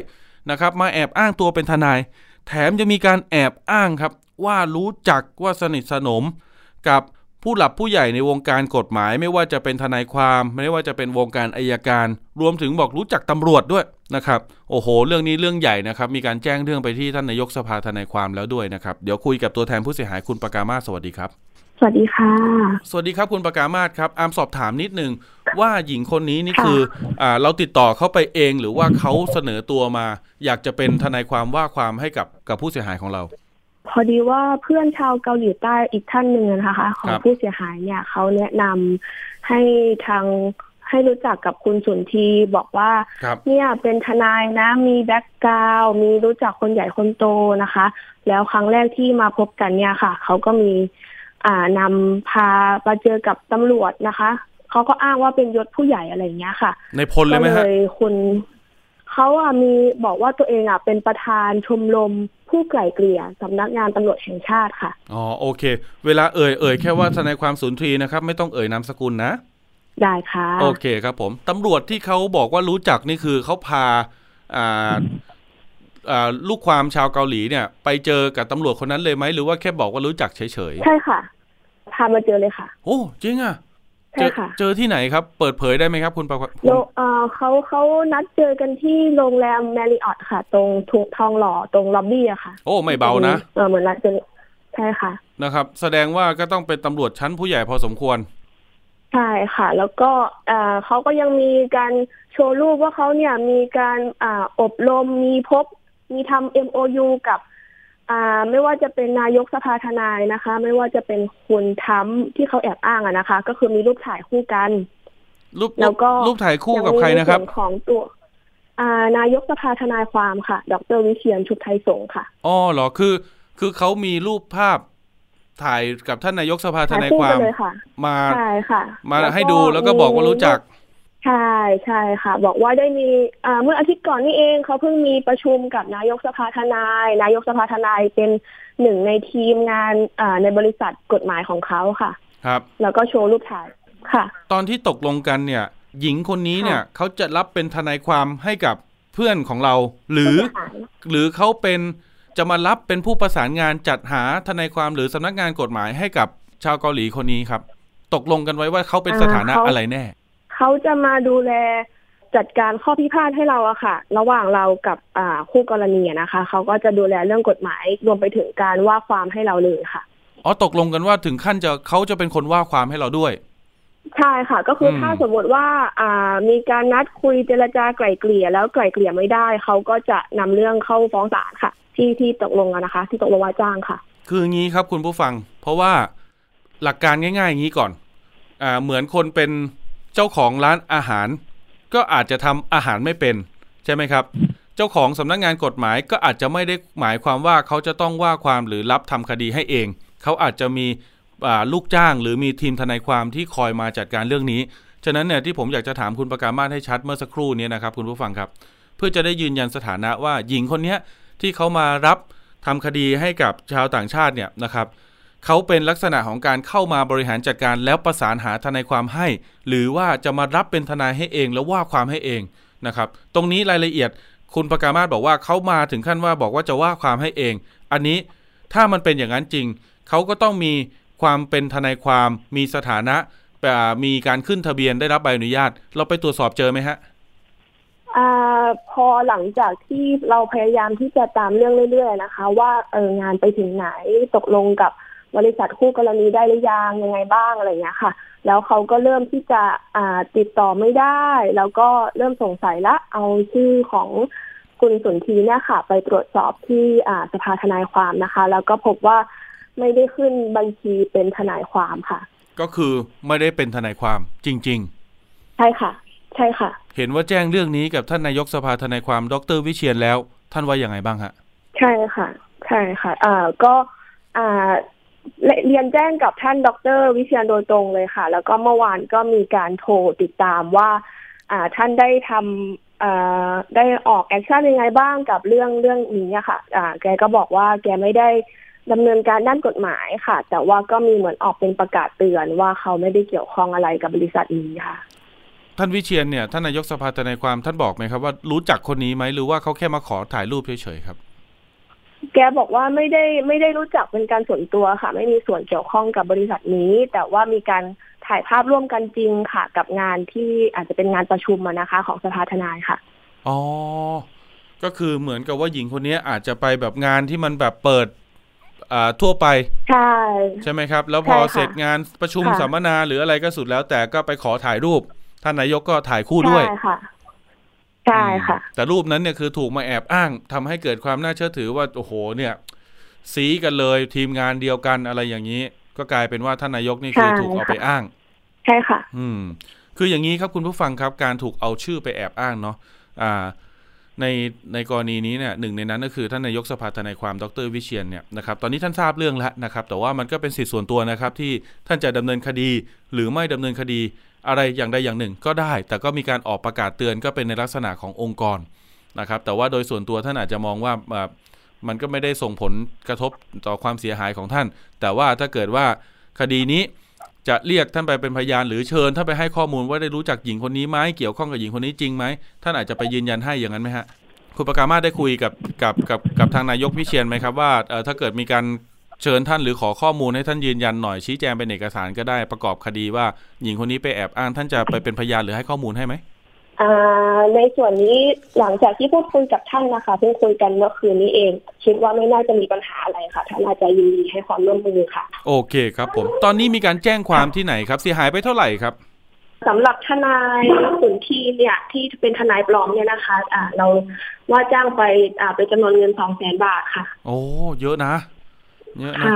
นะครับ มาแอบอ้างตัวเป็นทนาย แถมจะมีการแอบอ้างครับว่ารู้จักว่าสนิทสนมกับ ผู้หลับผู้ใหญ่ในวงการกฎหมาย ไม่ว่าจะเป็นทนายความไม่ว่าจะเป็นวงการอายการ รวมถึงบอกรู้จักตำรวจด้วยนะครับโอ้โห เรื่องนี้เรื่องใหญ่นะครับ มีการแจ้งเรื่องไปที่ท่านนายกสภาทนายความแล้วด้วยนะครับเดี๋ยวคุยกับตัวแทนผู้เสียหายคุณประกามาสวัสดีครับ สวัสดีค่ะ สวัสดีครับคุณประกามาศครับอามสอบถามนิดนึงว่าหญิงคนนี้นี่คืออ่าเราติดต่อเขาไปเองหรือว่าเขาเสนอตัวมา อยากจะเป็นทนายความว่าความให้กับกับผู้เสียหายของเรา พอดีว่าเพื่อนชาวเกาหลีใต้อีกท่านหนึ่งนะคะ ของครับผู้เสียหายเนี่ยเขาแนะนำให้ทางให้รู้จักกับคุณสุนทรีบอกว่าครับเนี่ยเป็นทนายนะ มีแบ็กกราวมีรู้จักคนใหญ่คนโตนะคะ แล้วครั้งแรกที่มาพบกันเนี่ยค่ะ เขาก็มีอ่านำพามาเจอกับตำรวจนะคะ เขาก็อ้างว่าเป็นยศผู้ใหญ่อะไรอย่างเงี้ยค่ะ ในพลเลยไหมก็ฮะเลยคุณ เขาอะมีบอกว่าตัวเองอะเป็นประธานชมรมผู้ไกล่เกลี่ยสำนักงานตำรวจแห่งชาติค่ะ อ๋อโอเค เวลาเอ่ยเอ่ยแค่ว่าทนายความสุนทรีนะครับ ไม่ต้องเอ่ยนามสกุลนะ ได้ค่ะ โอเคครับผมตำรวจที่เขาบอกว่ารู้จักนี่คือเขาพาอ่าอ่าลูกความชาวเกาหลีเนี่ย ไปเจอกับตำรวจคนนั้นเลยไหมหรือว่าแค่บอกว่ารู้จักเฉยใช่ค่ะ พามาเจอเลยค่ะๆโอ้จริงอะเจ ใช่อค่ะ เจอที่ไหนครับ เปิดเผยได้ไหมครับ คุณประคุณโลเอ่อเขาเขานัดเจอกันที่โรงแรมแมริออตค่ะ ตรงทุกทองหล่อตรงล็อบบี้อะค่ะ โอ้ ไม่เบานะเออเหมือนนัดเจอใช่ค่ะ นะครับ แสดงว่าก็ต้องเป็นตำรวจชั้นผู้ใหญ่พอสมควร ใช่ค่ะ แล้วก็เอ่อเขาก็ยังมีการโชว์รูปว่าเขาเนี่ยมีการอ่าอบรมมีพบ มีทำ MOU กับ อ่าไม่ว่าจะเป็นนายกสภาทนายนะคะ ไม่ว่าจะเป็นคุณทั้มที่เขาแอบอ้างอะนะคะ ก็คือมีรูปถ่ายคู่กัน รูปแล้วก็รูปถ่ายคู่กับใครนะครับยังมีใส่วนของตัว อ่านายกสภาทนายความค่ะ ดรวิเชียนชุดไทยสงฆ์ค่ะอ๋อเหรอคือ คือเขามีรูปภาพถ่ายกับท่านนายกสภาทถ่ายนายคู่ควากัมนเลยค่ะมาใช่ค่ะ มาแล้วให้ดูแล้วก็บอกว่ารู้จัก ใช่ใช่ค่ะ บอกว่าได้มีอ่าเมื่ออาทิตย์ก่อนนี่เองเขาเพิ่งมีประชุมกับนายกสภาทนาย นายกสภาทนายเป็นหนึ่งในทีมงานอ่าในบริษัทกฎหมายของเขาค่ะ ครับ แล้วก็โชว์รูปถ่ายค่ะ ตอนที่ตกลงกันเนี่ย หญิงคนนี้เนี่ยเขาจะรับเป็นทนายความให้กับเพื่อนของเรา หรือ หรือเขาเป็นจะมารับเป็นผู้ประสานงานจัดหาทนายความหรือสำนักงานกฎหมายให้กับชาวเกาหลีคนนี้ครับ ตกลงกันไว้ว่าเขาเป็นอ่าสถานะเขาอะไรแน่ เขาจะมาดูแลจัดการข้อพิพาทให้เราอะค่ะ ระหว่างเรากับอ่าคู่กรณีอะนะคะเขาก็จะดูแลเรื่องกฎหมายรวมไปถึงการว่าความให้เราเลยค่ะอ๋อตกลงกันว่าถึงขั้นจะเขาจะเป็นคนว่าความให้เราด้วย ใช่ค่ะ ก็คืออมถ้าสมมติว่าอ่า มีการนัดคุยเจรจาไกล่เกลี่ยแล้วไกล่เกลี่ยไม่ได้เขาก็จะนำเรื่องเข้าฟ้องศาลค่ะ ที่ที่ตกลงกันนะคะ ที่ตกลงว่าจ้างค่ะ คืออย่างนี้ครับคุณผู้ฟัง เพราะว่าหลักการง่ายๆอย่างนี้ก่อน อ่าเหมือนคนเป็น เจ้าของร้านอาหาร ก็อาจจะทำอาหารไม่เป็น ใช่ไหมครับ เจ้าของสำนักงานกฎหมายก็อาจจะไม่ได้หมายความว่าเขาจะต้องว่าความหรือรับทำคดีให้เอง เขาอาจจะมีลูกจ้างหรือมีทีมทนายความที่คอยมาจัดการเรื่องนี้ ฉะนั้นเนี่ยที่ผมอยากจะถามคุณประกามาศให้ชัดเมื่อสักครู่นี้นะครับคุณผู้ฟังครับ เพื่อจะได้ยืนยันสถานะว่าหญิงคนนี้ที่เขามารับทำคดีให้กับชาวต่างชาติเนี่ยนะครับเขาเป็นลักษณะของการเข้ามาบริหารจัดการแล้วประสานหาทนายความให้ หรือว่าจะมารับเป็นทนายให้เองแล้วว่าความให้เองนะครับ ตรงนี้รายละเอียดคุณประกามาศบอกว่าเขามาถึงขั้นว่าบอกว่าจะว่าความให้เอง อันนี้ถ้ามันเป็นอย่างนั้นจริง เขาก็ต้องมีความเป็นทนายความมีสถานะมีการขึ้นทะเบียนได้รับใบอนุญาต เราไปตรวจสอบเจอไหมฮะอพอหลังจากที่เราพยายามที่จะตามเรื่องเรื่อยๆนะคะ ว่าเอองานไปถึงไหนตกลงกับ บริษัทคู่กรณีได้หรือยังยังไงบ้างอะไรอย่างเงี้ยค่ะ แล้วเขาก็เริ่มที่จะอ่าติดต่อไม่ได้ แล้วก็เริ่มสงสัยละเอาชื่อของคุณสุนทีเนี่ยค่ะ ไปตรวจสอบที่อ่าสภาทนายความนะคะ แล้วก็พบว่าไม่ได้ขึ้นบัญชีเป็นทนายความค่ะ ก็คือไม่ได้เป็นทนายความจริง ๆ ใช่ค่ะ ใช่ค่ะ เห็นว่าแจ้งเรื่องนี้กับท่านนายกสภาทนายความดรวิเชียนแล้ว ท่านว่าอย่างไงบ้างฮะ ใช่ค่ะ ใช่ค่ะอ่าก็อ่า เรียนแจ้งกับท่านดร วิเชียนโดยตรงเลยค่ะ แล้วก็เมื่อวานก็มีการโทรติดตามว่า อ่าท่านได้ทำได้ออก action ยังไงบ้างกับเรื่องเรื่องนี้ค่ะ อ่า แกก็บอกว่าแกไม่ได้ดำเนินการด้านกฎหมายค่ะ แต่ว่าก็มีเหมือนออกเป็นประกาศเตือนว่าเขาไม่ได้เกี่ยวข้องอะไรกับบริษัทนี้ค่ะ ท่านวิเชียนเนี่ยท่านนายกสภาทนายความท่านบอกไหมครับว่ารู้จักคนนี้ไหมหรือว่าเขาแค่มาขอถ่ายรูปเฉยๆครับ แกบอกว่าไม่ได้ไม่ได้รู้จักเป็นการส่วนตัวค่ะ ไม่มีส่วนเกี่ยวข้องกับบริษัทนี้ แต่ว่ามีการถ่ายภาพร่วมกันจริงค่ะ กับงานที่อาจจะเป็นงานประชุมนะคะ ของสภาทนายค่ะอ๋อก็คือเหมือนกับว่าหญิงคนนี้อาจจะไปแบบงานที่มันแบบเปิดอ่าทั่วไป ใช่ ใช่ไหมครับ แล้วพอเสร็จงานประชุมสัมมนาหรืออะไรก็สุดแล้วแต่ก็ไปขอถ่ายรูป ท่านนายกก็ถ่ายคู่ด้วยใช่ค่ะ ใช่ค่ะ แต่รูปนั้นเนี่ยคือถูกมาแอบอ้างทำให้เกิดความน่าเชื่อถือว่าโอ้โห เนี่ย สีกันเลยทีมงานเดียวกันอะไรอย่างนี้ ก็กลายเป็นว่าท่านนายกนี่คือถูกเอาไปอ้าง ใช่ค่ะ อืม คืออย่างนี้ครับคุณผู้ฟังครับการถูกเอาชื่อไปแอบอ้างเนาะอ่าในในกรณีนี้เนี่ยหนึ่งในนั้นก็คือท่านนายกสภาทนายความดรวิเชียนเนี่ยนะครับตอนนี้ท่านทราบเรื่องแล้วนะครับ แต่ว่ามันก็เป็นสิทธิส่วนตัวนะครับที่ท่านจะดำเนินคดีหรือไม่ดำเนินคดี อะไรอย่างใดอย่างหนึ่งก็ได้ แต่ก็มีการออกประกาศเตือนก็เป็นในลักษณะขององค์กรนะครับ แต่ว่าโดยส่วนตัวท่านอาจจะมองว่ามันก็ไม่ได้ส่งผลกระทบต่อความเสียหายของท่าน แต่ว่าถ้าเกิดว่าคดีนี้จะเรียกท่านไปเป็นพยานหรือเชิญท่านไปให้ข้อมูลว่าได้รู้จักหญิงคนนี้ไหมเกี่ยวข้องกับหญิงคนนี้จริงไหมท่านอาจจะไปยืนยันให้อย่างนั้นไหมฮะคุณประกามาได้คุยกับกับกับกับทางนายกพิเชียนไหมครับว่าถ้าเกิดมีการ เชิญท่านหรือขอข้อมูลให้ท่านยืนยันหน่อยชี้แจงเป็นเอกสารก็ได้ประกอบคดีว่า หญิงคนนี้ไปแอบอ้างท่านจะไปเป็นพยานหรือให้ข้อมูลให้ไหมในส่วนนี้หลังจากที่พูดคุยกับท่านนะคะเพิ่งคุยกันเมื่อคืนนี้เอง คิดว่าไม่น่าจะมีปัญหาอะไรค่ะท่านอาจจะยินดีให้ความร่วมมือค่ะ โอเคครับผม ตอนนี้มีการแจ้งความที่ไหนครับเสียหายไปเท่าไหร่ครับสำหรับทนายสุนทีเนี่ยที่เป็นทนายปลอมเนี่ยนะคะ อ่า เราว่าจ้างไปอ่าเป็นจำนวนเงินสองแสนบาทค่ะ โอ้เยอะนะ เยอะนะ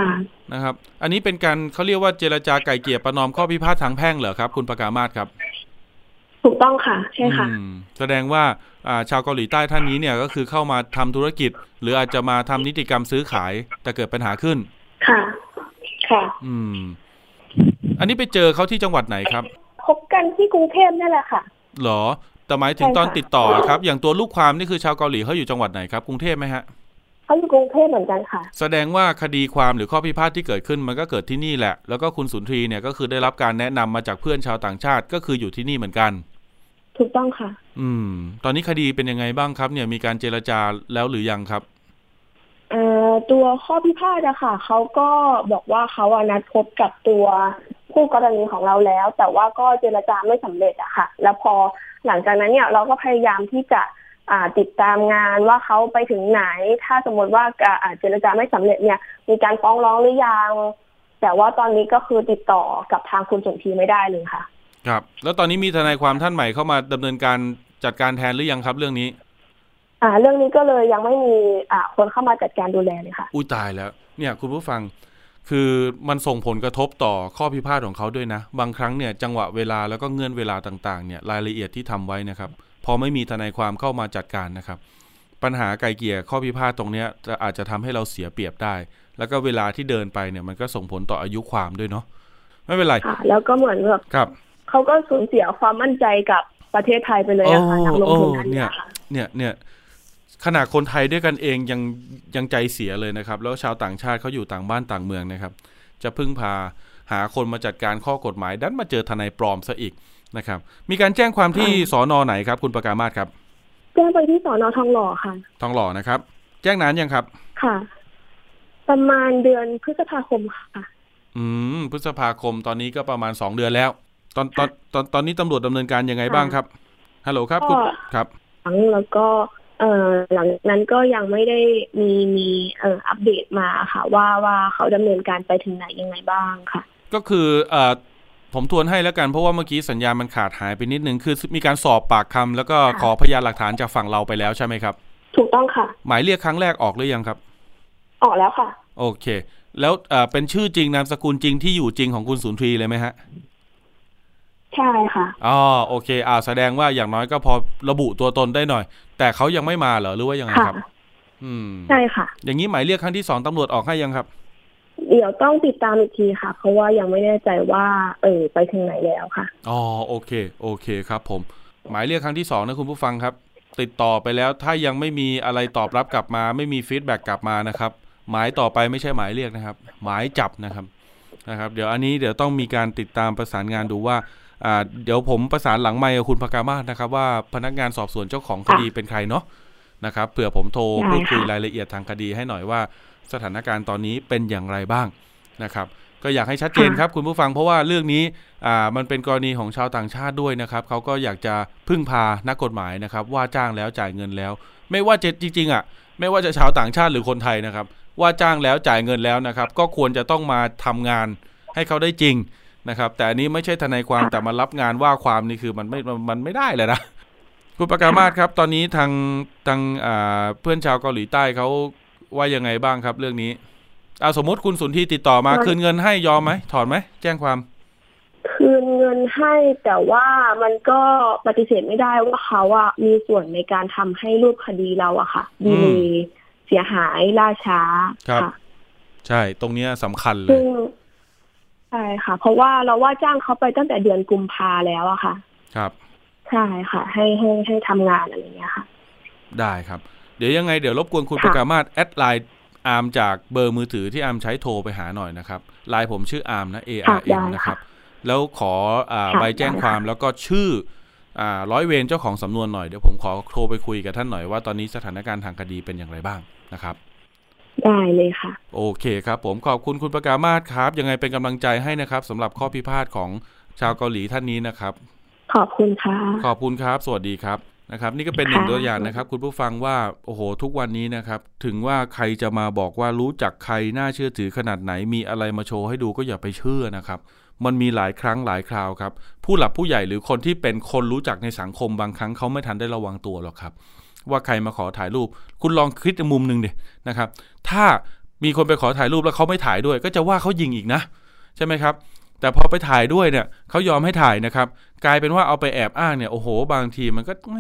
นะครับ อันนี้เป็นการเขาเรียกว่าเจรจาไก่เกี่ยประนอมข้อพิพาททางแพ่งเหรอครับ คุณประกามาศครับ ถูกต้องค่ะ ใช่ค่ะแสดงว่าชาวเกาหลีใต้ท่านนี้เนี่ยก็คือเข้ามาทำธุรกิจ หรืออาจจะมาทำนิติกรรมซื้อขายแต่เกิดปัญหาขึ้น ค่ะ ค่ะ อืม อันนี้ไปเจอเขาที่จังหวัดไหนครับพบกันที่กรุงเทพนี่แหละค่ะหรอแต่หมายถึงตอนติดต่อครับ อย่างตัวลูกความนี่คือชาวเกาหลีเขาอยู่จังหวัดไหนครับกรุงเทพไหมฮะ เขาอยู่กรุงเทพเหมือนกันค่ะ แสดงว่าคดีความหรือข้อพิพาทที่เกิดขึ้นมันก็เกิดที่นี่แหละ แล้วก็คุณสุนทรีเนี่ยก็คือได้รับการแนะนำมาจากเพื่อนชาวต่างชาติก็คืออยู่ที่นี่เหมือนกัน ถูกต้องค่ะ อืม ตอนนี้คดีเป็นยังไงบ้างครับเนี่ยมีการเจรจาแล้วหรือยังครับเอ่อตัวข้อพิพาทอะค่ะเขาก็บอกว่าเขาอนัดพบกับตัวผู้กรณีของเราแล้ว แต่ว่าก็เจรจาไม่สำเร็จอะค่ะ แล้วพอหลังจากนั้นเนี่ยเราก็พยายามที่จะ ติดตามงานว่าเขาไปถึงไหน ถ้าสมมติว่าเจรจาไม่สำเร็จเนี่ย มีการฟ้องร้องหรือยังแต่ว่าตอนนี้ก็คือติดต่อกับทางคุณสนทีไม่ได้เลยค่ะ ครับ แล้วตอนนี้มีทนายความท่านใหม่เข้ามาดำเนินการจัดการแทนหรือยังครับ เรื่องนี้ อ่า เรื่องนี้ก็เลยยังไม่มีอ่าคนเข้ามาจัดการดูแลเลยค่ะ อุ้ยตายแล้ว เนี่ย คุณผู้ฟังคือมันส่งผลกระทบต่อข้อพิพาทของเขาด้วยนะ บางครั้งเนี่ยจังหวะเวลาแล้วก็เงื่อนเวลาต่างๆเนี่ยรายละเอียดที่ทำไว้นะครับพ อไม่มีทนายความเข้ามาจัดการนะครับ ปัญหาไกลเกี่ยข้อพิพาทตรงนี้จะอาจจะทำให้เราเสียเปรียบได้ แล้วก็เวลาที่เดินไปเนี่ยมันก็ส่งผลต่ออายุความด้วยเนาะไม่เป็นไรค่ะแล้วก็เหมือนแบบครับเขาก็สูญเสียความมั่นใจกับประเทศไทยไปเลยอะค่ะทางลงทุนเนี่ยเนี่ยเนี่ยขนาดคนไทยด้วยกันเองยังยังใจเสียเลยนะครับ แล้วชาวต่างชาติเขาอยู่ต่างบ้านต่างเมืองนะครับ จะพึ่งพาหาคนมาจัดการข้อกฎหมาย ดันมาเจอทนายปลอมซะอีก นะครับ มีการแจ้งความที่สอนอไหนครับ คุณประกามาศครับ แจ้งไปที่สอนอทองหล่อค่ะ ทองหล่อนะครับ แจ้งนานยังครับ ค่ะ ประมาณเดือนพฤษภาคมค่ะ อืม พฤษภาคมตอนนี้ก็ประมาณสองเดือนแล้ว ตอนตอนตอนตอนนี้ตำรวจดำเนินการยังไงบ้างครับ ฮัลโหลครับคุณก็ครับหลังแล้วก็เอ่อหลังนั้นก็ยังไม่ได้มีมีเอ่ออัปเดตมาค่ะ ว่าว่าเขาดำเนินการไปถึงไหนยังไงบ้างค่ะ ก็คือเอ่อ ผมทวนให้แล้วกันเพราะว่าเมื่อกี้สัญญาณมันขาดหายไปนิดนึงคือมีการสอบปากคำแล้วก็ค่ะขอพยานหลักฐานจากฝั่งเราไปแล้วใช่ไหมครับ ถูกต้องค่ะ หมายเรียกครั้งแรกออกหรือยังครับ ออกแล้วค่ะ โอเค แล้วเอ่อเป็นชื่อจริงนามสกุลจริงที่อยู่จริงของคุณสุนทรีเลยไหมฮะใช่ค่ะอ๋อโอเคอ่าแสดงว่าอย่างน้อยก็พอระบุตัวตนได้หน่อย แต่เขายังไม่มาเหรอหรือว่ายังไงค่ะครับ อืมใช่ค่ะ อย่างนี้หมายเรียกครั้งที่สองตำรวจออกให้ยังครับ เดี๋ยวต้องติดตามอีกทีค่ะ เพราะว่ายังไม่แน่ใจว่า เออไปถึงไหนแล้วค่ะ อ๋อโอเค โอเคครับผม หมายเรียกครั้งที่สองนะคุณผู้ฟังครับ ติดต่อไปแล้วถ้ายังไม่มีอะไรตอบรับกลับมา ไม่มีฟีดแบ็กกลับมานะครับ หมายต่อไปไม่ใช่หมายเรียกนะครับ หมายจับนะครับนะครับเดี๋ยวอันนี้เดี๋ยวต้องมีการติดตามประสานงานดูว่าอ่าเดี๋ยวผมประสานหลังไมค์กับคุณพกามาศนะครับ ว่าพนักงานสอบสวนเจ้าของคดีเป็นใครเนาะนะครับเผื่อผมโทรได้พูดคุยค่ะรายละเอียดทางคดีให้หน่อยว่า สถานการณ์ตอนนี้เป็นอย่างไรบ้างนะครับ ก็อยากให้ชัดเจนครับคุณผู้ฟังเพราะว่าเรื่องนี้อ่ามันเป็นกรณีของชาวต่างชาติด้วยนะครับเขาก็อยากจะพึ่งพานักกฎหมายนะครับ ว่าจ้างแล้วจ่ายเงินแล้ว ไม่ว่าจะจริงๆอะไม่ว่าจะชาวต่างชาติหรือคนไทยนะครับ ว่าจ้างแล้วจ่ายเงินแล้วนะครับ ก็ควรจะต้องมาทำงานให้เขาได้จริงนะครับ แต่อันนี้ไม่ใช่ทนายความแต่มารับงานว่าความนี่คือมันไม่มันไม่ได้เลยนะคุณประกามาศครับ ตอนนี้ทางทางอ่าเพื่อนชาวเกาหลีใต้เขา ว่ายังไงบ้างครับ เรื่องนี้เอาสมมติคุณสุนที่ติดต่อมาค่ะคืนเงินให้ยอมไหมถอนไหมแจ้งความ คืนเงินให้แต่ว่ามันก็ปฏิเสธไม่ได้ว่าเขาอะมีส่วนในการทำให้รูปคดีเราอะค่ะอืดีมเลยเสียหายล่าช้าครับค่ะใช่ตรงเนี้ยสำคัญเลซึ่ยงใช่ค่ะ เพราะว่าเราว่าจ้างเขาไปตั้งแต่เดือนกุมภาแล้วอะค่ะ ครับ ใช่ค่ะ ให้ให้ให้ทำงานอะไรอย่างเงี้ยค่ะ ได้ครับ เดี๋ยวยังไงเดี๋ยวรบกวนคุณค่ะผกามาศ add ไลน์อาร์มจากเบอร์มือถือที่อาร์มใช้โทรไปหาหน่อยนะครับไลน์ผมชื่ออาร์มนะ A ค่ะ R ได้ M นะครับค่ะแล้วขออ่าค่ะใบแจ้งได้ค่ะความแล้วก็ชื่ออ่าร้อยเวรเจ้าของสำนวนหน่อยเดี๋ยวผมขอโทรไปคุยกับท่านหน่อยว่าตอนนี้สถานการณ์ทางคดีเป็นอย่างไรบ้างนะครับ ได้เลยค่ะ โอเคครับ ผมขอบคุณคุณประกามาศครับ ยังไงเป็นกำลังใจให้นะครับสำหรับข้อพิพาทของชาวเกาหลีท่านนี้นะครับ ขอบคุณค่ะขอบคุณครับ สวัสดีครับ นะครับนี่ก็เป็นหนึ่งค่ะตัวอย่างนะครับ คุณผู้ฟังว่าโอ้โหทุกวันนี้นะครับ ถึงว่าใครจะมาบอกว่ารู้จักใครน่าเชื่อถือขนาดไหนมีอะไรมาโชว์ให้ดูก็อย่าไปเชื่อนะครับ มันมีหลายครั้งหลายคราวครับ ผู้หลักผู้ใหญ่หรือคนที่เป็นคนรู้จักในสังคมบางครั้งเขาไม่ทันได้ระวังตัวหรอกครับ ว่าใครมาขอถ่ายรูป คุณลองคิดในมุมหนึ่งดินะครับ ถ้ามีคนไปขอถ่ายรูปแล้วเขาไม่ถ่ายด้วย ก็จะว่าเขายิงอีกนะ ใช่ไหมครับ แต่พอไปถ่ายด้วยเนี่ยเขายอมให้ถ่ายนะครับ กลายเป็นว่าเอาไปแอบอ้างเนี่ยโอ้โห บางทีมันก็แหม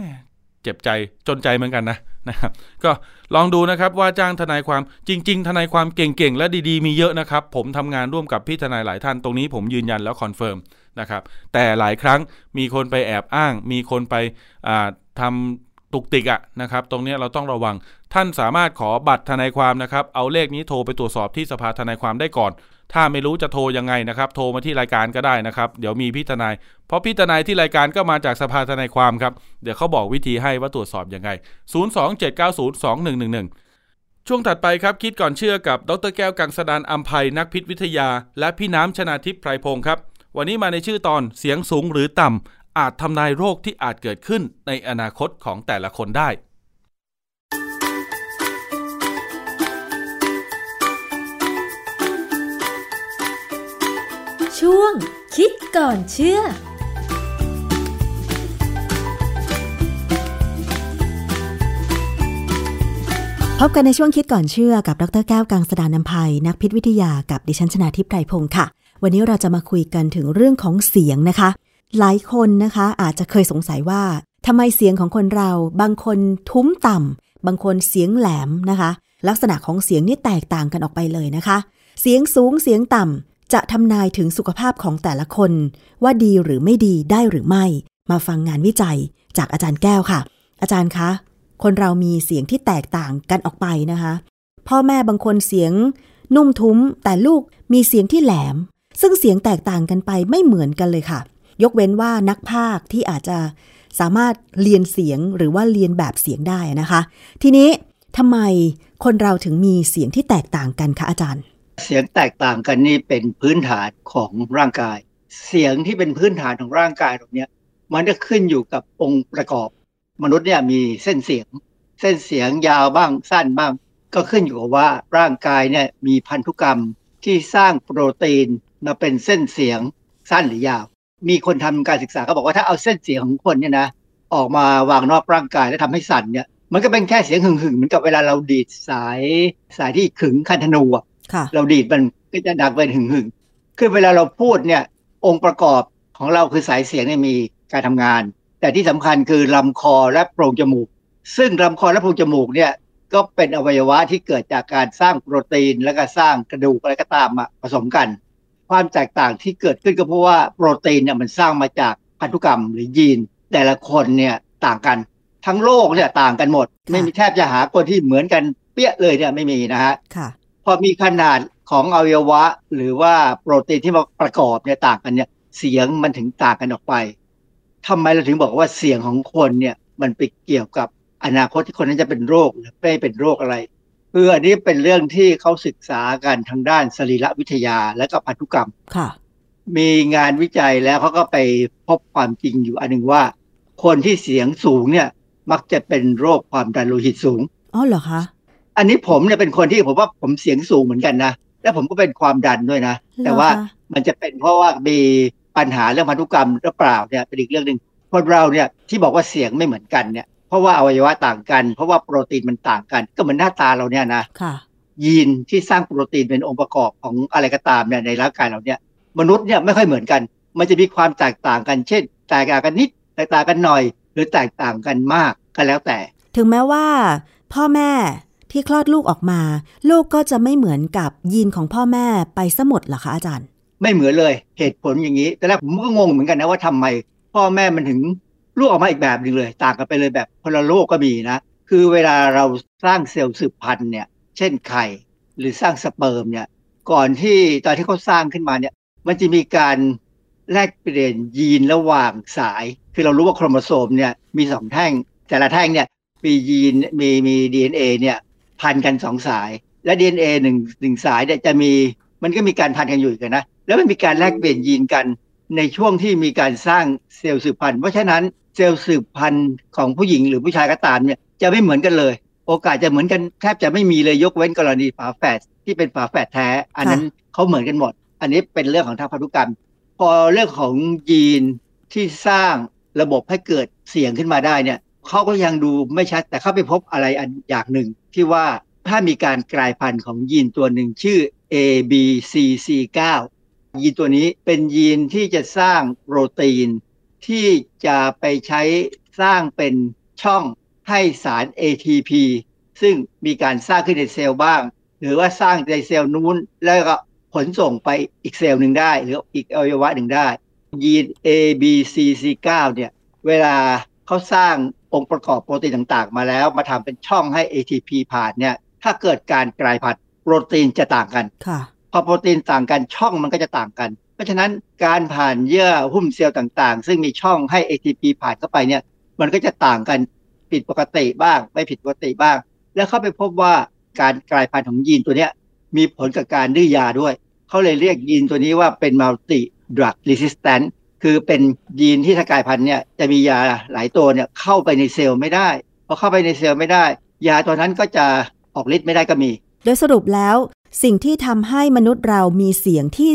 เจ็บใจจนใจเหมือนกันนะนะครับก็ลองดูนะครับว่าจ้างทนายความจริง ๆ ทนายความเก่งๆ และดีๆ มีเยอะนะครับ ผมทำงานร่วมกับพี่ทนายหลายท่านตรงนี้ผมยืนยันแล้ว confirm นะครับแต่หลายครั้งมีคนไปแอบอ้าง มีคนไปอ่าทำ ตุกติกอะนะครับ ตรงนี้เราต้องระวัง ท่านสามารถขอบัตรทนายความนะครับ เอาเลขนี้โทรไปตรวจสอบที่สภาทนายความได้ก่อน ถ้าไม่รู้จะโทรยังไงนะครับ โทรมาที่รายการก็ได้นะครับ เดี๋ยวมีพี่ทนาย เพราะพี่ทนายที่รายการก็มาจากสภาทนายความครับ เดี๋ยวเขาบอกวิธีให้ว่าตรวจสอบยังไง 027902111 ช่วงถัดไปครับคิดก่อนเชื่อกับดรแก้วกังสดานอัมภัยนักพิษวิทยา และพี่น้ำชนาทิพย์ไพรพงศ์ครับวันนี้มาในชื่อตอนเสียงสูงหรือต่ำ อาจทำนายโรคที่อาจเกิดขึ้นในอนาคตของแต่ละคนได้ ช่วง คิดก่อนเชื่อพบกันในช่วงคิดก่อนเชื่อกับดรแก้วกังสดานนภัยนักพิษวิทยากับดิฉันชนาทิพย์ไพรพงศ์ค่ะ วันนี้เราจะมาคุยกันถึงเรื่องของเสียงนะคะ หลายคนนะคะอาจจะเคยสงสัยว่าทำไมเสียงของคนเรา บางคนทุ้มต่ำบางคนเสียงแหลมนะคะ ลักษณะของเสียงนี่แตกต่างกันออกไปเลยนะคะ เสียงสูงเสียงต่ำจะทำนายถึงสุขภาพของแต่ละคน ว่าดีหรือไม่ดีได้หรือไม่ มาฟังงานวิจัยจากอาจารย์แก้วค่ะ อาจารย์คะ คนเรามีเสียงที่แตกต่างกันออกไปนะคะ พ่อแม่บางคนเสียง นุ่มทุ้ม แต่ลูกมีเสียงที่แหลม ซึ่งเสียงแตกต่างกันไปไม่เหมือนกันเลยค่ะ ยกเว้นว่านักพากที่อาจจะสามารถเรียนเสียงหรือว่าเรียนแบบเสียงได้นะคะ ทีนี้ทำไมคนเราถึงมีเสียงที่แตกต่างกันคะอาจารย์ เสียงแตกต่างกันนี่เป็นพื้นฐานของร่างกาย เสียงที่เป็นพื้นฐานของร่างกายตรงนี้มันจะขึ้นอยู่กับองค์ประกอบ มนุษย์เนี่ยมีเส้นเสียง เส้นเสียงยาวบ้างสั้นบ้าง ก็ขึ้นอยู่กับว่าร่างกายเนี่ยมีพันธุกรรมที่สร้างโปรตีนมาเป็นเส้นเสียงสั้นหรือยาว มีคนทำการศึกษาเขาบอกว่าถ้าเอาเส้นเสียงของคนเนี่ยนะออกมาวางนอกร่างกายแล้วทำให้สั่นเนี่ย มันก็เป็นแค่เสียงหึ่งๆเหมือนกับเวลาเราดีดสายสายที่ขึงคันธนูอะค่ะเราดีดมันก็จะดังเป็นหึ่งหึ่งๆคือเวลาเราพูดเนี่ยองค์ประกอบของเราคือสายเสียงเนี่ยมีการทำงาน แต่ที่สำคัญคือลำคอและโพรงจมูก ซึ่งลำคอและโพรงจมูกเนี่ยก็เป็นอวัยวะที่เกิดจากการสร้างโปรตีน แล้วก็สร้างกระดูกอะไรก็ตามมาผสมกัน ความแตกต่างที่เกิดขึ้นก็เพราะว่าโปรตีนเนี่ยมันสร้างมาจากพันธุกรรมหรือยีน แต่ละคนเนี่ยต่างกัน ทั้งโลกเนี่ยต่างกันหมดค่ะไม่มีแทบจะหาคนที่เหมือนกันเปี้ยเลยเนี่ยไม่มีนะฮะค่ะพอมีขนาดของอวัยวะ หรือว่าโปรตีนที่มาประกอบเนี่ยต่างกันเนี่ยเสียงมันถึงต่างกันออกไปทำไมเราถึงบอกว่าเสียงของคนเนี่ยมันไปเกี่ยวกับอนาคตที่คนนั้นจะเป็นโรคหรือไม่เป็นโรคอะไร คืออันนี้เป็นเรื่องที่เขาศึกษากันทางด้านสรีรวิทยาและก็พันธุกรรมค่ะ มีงานวิจัยแล้วเขาก็ไปพบความจริงอยู่อันหนึ่งว่า คนที่เสียงสูงเนี่ย มักจะเป็นโรคความดันโลหิตสูงอ๋อเหรอคะอันนี้ผมเนี่ยเป็นคนที่ผมว่าผมเสียงสูงเหมือนกันนะแล้วผมก็เป็นความดันด้วยนะแต่ว่าเหรอคะมันจะเป็นเพราะว่ามีปัญหาเรื่องพันธุกรรมหรือเปล่าเนี่ยเป็นอีกเรื่องหนึ่งคนเราเนี่ยที่บอกว่าเสียงไม่เหมือนกันเนี่ย เพราะว่าอวัยวะต่างกัน เพราะว่าโปรตีนมันต่างกัน ก็เหมือนหน้าตาเราเนี่ยนะค่ะยีนที่สร้างโปรตีนเป็นองค์ประกอบของอะไรก็ตามเนี่ยในร่างกายเราเนี่ย มนุษย์เนี่ยไม่ค่อยเหมือนกัน มันจะมีความแตกต่างกัน เช่น แตกต่างกันนิด แตกต่างกันหน่อย หรือแตกต่างกันมากก็แล้วแต่ ถึงแม้ว่า พ่อแม่ที่คลอดลูกออกมา ลูกก็จะไม่เหมือนกับยีนของพ่อแม่ไปซะหมดเหรอคะอาจารย์ ไม่เหมือนเลยเหตุผลอย่างนี้แต่แรกผมก็งงเหมือนกันนะว่าทำไม พ่อแม่มันถึง ลูกออกมาอีกแบบหนึ่งเลย ต่างกันไปเลยแบบคนละโลกก็มีนะ คือเวลาเราสร้างเซลล์สืบพันธุ์เนี่ย เช่นไข่หรือสร้างสเปิร์มเนี่ย ก่อนที่ตอนที่เขาสร้างขึ้นมาเนี่ย มันจะมีการแลกเปลี่ยนยีนระหว่างสาย คือเรารู้ว่าโครโมโซมเนี่ยมีสองแท่ง แต่ละแท่งเนี่ยมียีนมีมี DNA เนี่ยพันกันสองสาย และ DNA หนึ่งหนึ่งสายเนี่ยจะมีมันก็มีการพันกันอยู่กันนะ แล้วมันมีการแลกเปลี่ยนยีนกันในช่วงที่มีการสร้างเซลล์สืบพันธุ์ เพราะฉะนั้น เซลล์สืบพันธุ์ของผู้หญิงหรือผู้ชายก็ตามเนี่ยจะไม่เหมือนกันเลย โอกาสจะเหมือนกันแทบจะไม่มีเลยยกเว้นกรณีฝาแฝดที่เป็นฝาแฝดแท้ อันนั้นเขาเหมือนกันหมด อันนี้เป็นเรื่องของทางพันธุกรรม พอเรื่องของยีนที่สร้างระบบให้เกิดเสียงขึ้นมาได้เนี่ยเขาก็ยังดูไม่ชัดแต่เขาไปพบอะไรอันอย่างหนึ่ง ที่ว่าถ้ามีการกลายพันธุ์ของยีนตัวหนึ่งชื่อ ABCC9 ยีนตัวนี้เป็นยีนที่จะสร้างโปรตีน ที่จะไปใช้สร้างเป็นช่องให้สาร ATP ซึ่งมีการสร้างขึ้นในเซลล์บ้าง หรือว่าสร้างในเซลล์นู้น แล้วก็ขนส่งไปอีกเซลล์หนึ่งได้ หรืออีกอวัยวะหนึ่งได้ ยีน ABCC9 เนี่ยเวลาเขาสร้างองค์ประกอบโปรตีนต่างๆ มาแล้วมาทำเป็นช่องให้ ATP ผ่านเนี่ยถ้าเกิดการกลายพันธุ์โปรตีนจะต่างกันค่ะพอโปรตีนต่างกันช่องมันก็จะต่างกันเพ ราะฉะนั้นการผ่านเยื่อหุ้มเซลล์ต่างๆ ซึ่งมีช่องให้ ATP ผ่านเข้าไปเนี่ยมันก็จะต่างกันผิดปกติบ้าง ไม่ผิดปกติบ้าง แล้วเขาไปพบว่าการกลายพันธุ์ของยีนตัวเนี้ยมีผลกับการดื้อยาด้วย เขาเลยเรียกยีนตัวนี้ว่าเป็น multi drug resistant คือเป็นยีนที่ถ้ากลายพันธุ์เนี่ยจะมียาหลายตัวเนี่ยเข้าไปในเซลล์ไม่ได้พอเข้าไปในเซลล์ไม่ได้ ยาตัวนั้นก็จะออกฤทธิ์ไม่ได้ก็มี โดยสรุปแล้ว สิ่งที่ทำให้มนุษย์เรามีเสียงที่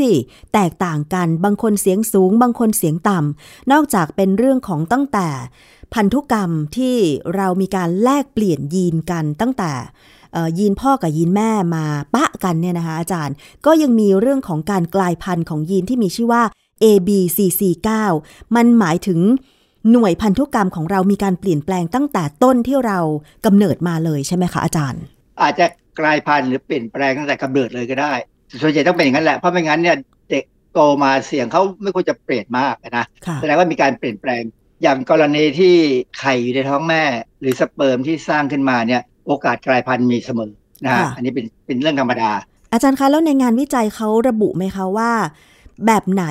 แตกต่างกัน บางคนเสียงสูง บางคนเสียงต่ำ นอกจากเป็นเรื่องของตั้งแต่ พันธุกรรมที่เรามีการแลกเปลี่ยนยีนกันตั้งแต่ยีนพ่อกับยีนแม่มาปะกันเนี่ยนะคะอาจารย์ ก็ยังมีเรื่องของการกลายพันธุ์ของยีนที่มีชื่อว่า ABCC9 มันหมายถึงหน่วยพันธุกรรมของเรามีการเปลี่ยนแปลงตั้งแต่ต้นที่เรากำเนิดมาเลยใช่ไหมคะอาจารย์ อาจจะ กลายพันธุ์หรือเปลี่ยนแปลงตั้งแต่กำเนิดเลยก็ได้ส่วนใหญ่ต้องเป็นอย่างนั้นแหละเพราะไม่งั้นเนี่ยเด็กโตมาเสียงเขาไม่ควรจะเปลี่ยนมากนะค่ะแสดงว่ามีการเปลี่ยนแปลงอย่างกรณีที่ไข่อยู่ในท้องแม่ หรือสเปิร์มที่สร้างขึ้นมาเนี่ย โอกาสกลายพันธุ์มีเสมอนะฮะค่ะอันนี้เป็นเป็นเรื่องธรรมดา อาจารย์คะแล้วในงานวิจัยเขาระบุไหมคะว่า แบบไหน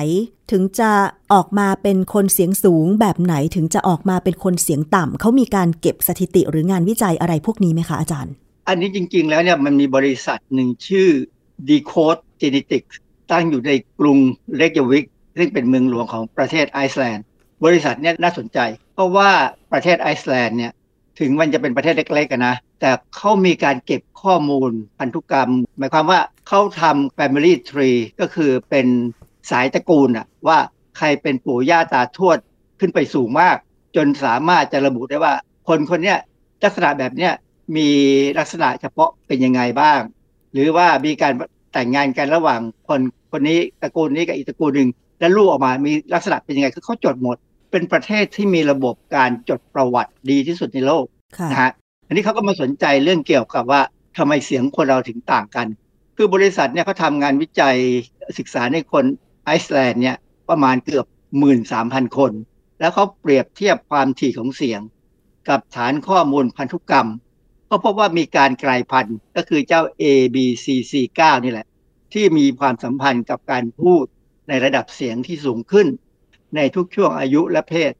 ถึงจะออกมาเป็นคนเสียงสูง แบบไหนถึงจะออกมาเป็นคนเสียงต่ำเขามีการเก็บสถิติหรืองานวิจัยอะไรพวกนี้ไหมคะอาจารย์ อันนี้จริง ๆ แล้วเนี่ยมันมีบริษัทหนึ่งชื่อ Decode Genetics ตั้งอยู่ในกรุงเรกยาวิกซึ่งเป็นเมืองหลวงของประเทศไอซ์แลนด์ บริษัทเนี่ยน่าสนใจ เพราะว่าประเทศไอซ์แลนด์เนี่ยถึงมันจะเป็นประเทศเล็กๆกันนะ แต่เขามีการเก็บข้อมูลพันธุกรรม หมายความว่าเขาทำ Family Tree ก็คือเป็นสายตระกูลอะว่าใครเป็นปู่ย่าตาทวดขึ้นไปสูงมาก จนสามารถจะระบุได้ว่า คนคนนี้ลักษณะแบบเนี้ย มีลักษณะเฉพาะเป็นยังไงบ้าง หรือว่ามีการแต่งงานกันระหว่างคนคนนี้ตระกูลนี้กับอีกตระกูลหนึ่งแล้วลูกออกมามีลักษณะเป็นยังไงคือเขาจดหมด เป็นประเทศที่มีระบบการจดประวัติดีที่สุดในโลกค่ะนะฮะอันนี้เขาก็มาสนใจเรื่องเกี่ยวกับว่าทำไมเสียงคนเราถึงต่างกัน คือบริษัทเนี่ยเขาทำงานวิจัยศึกษาในคนไอซ์แลนด์เนี่ยประมาณเกือบหมื่นสามพันคน แล้วเขาเปรียบเทียบความถี่ของเสียง กับฐานข้อมูลพันธุกรรม ก็พบว่ามีการกลายพันธุ์ก็คือเจ้า ABCC9 นี่แหละ ที่มีความสัมพันธ์กับการพูดในระดับเสียงที่สูงขึ้น ในทุกช่วงอายุและเพศ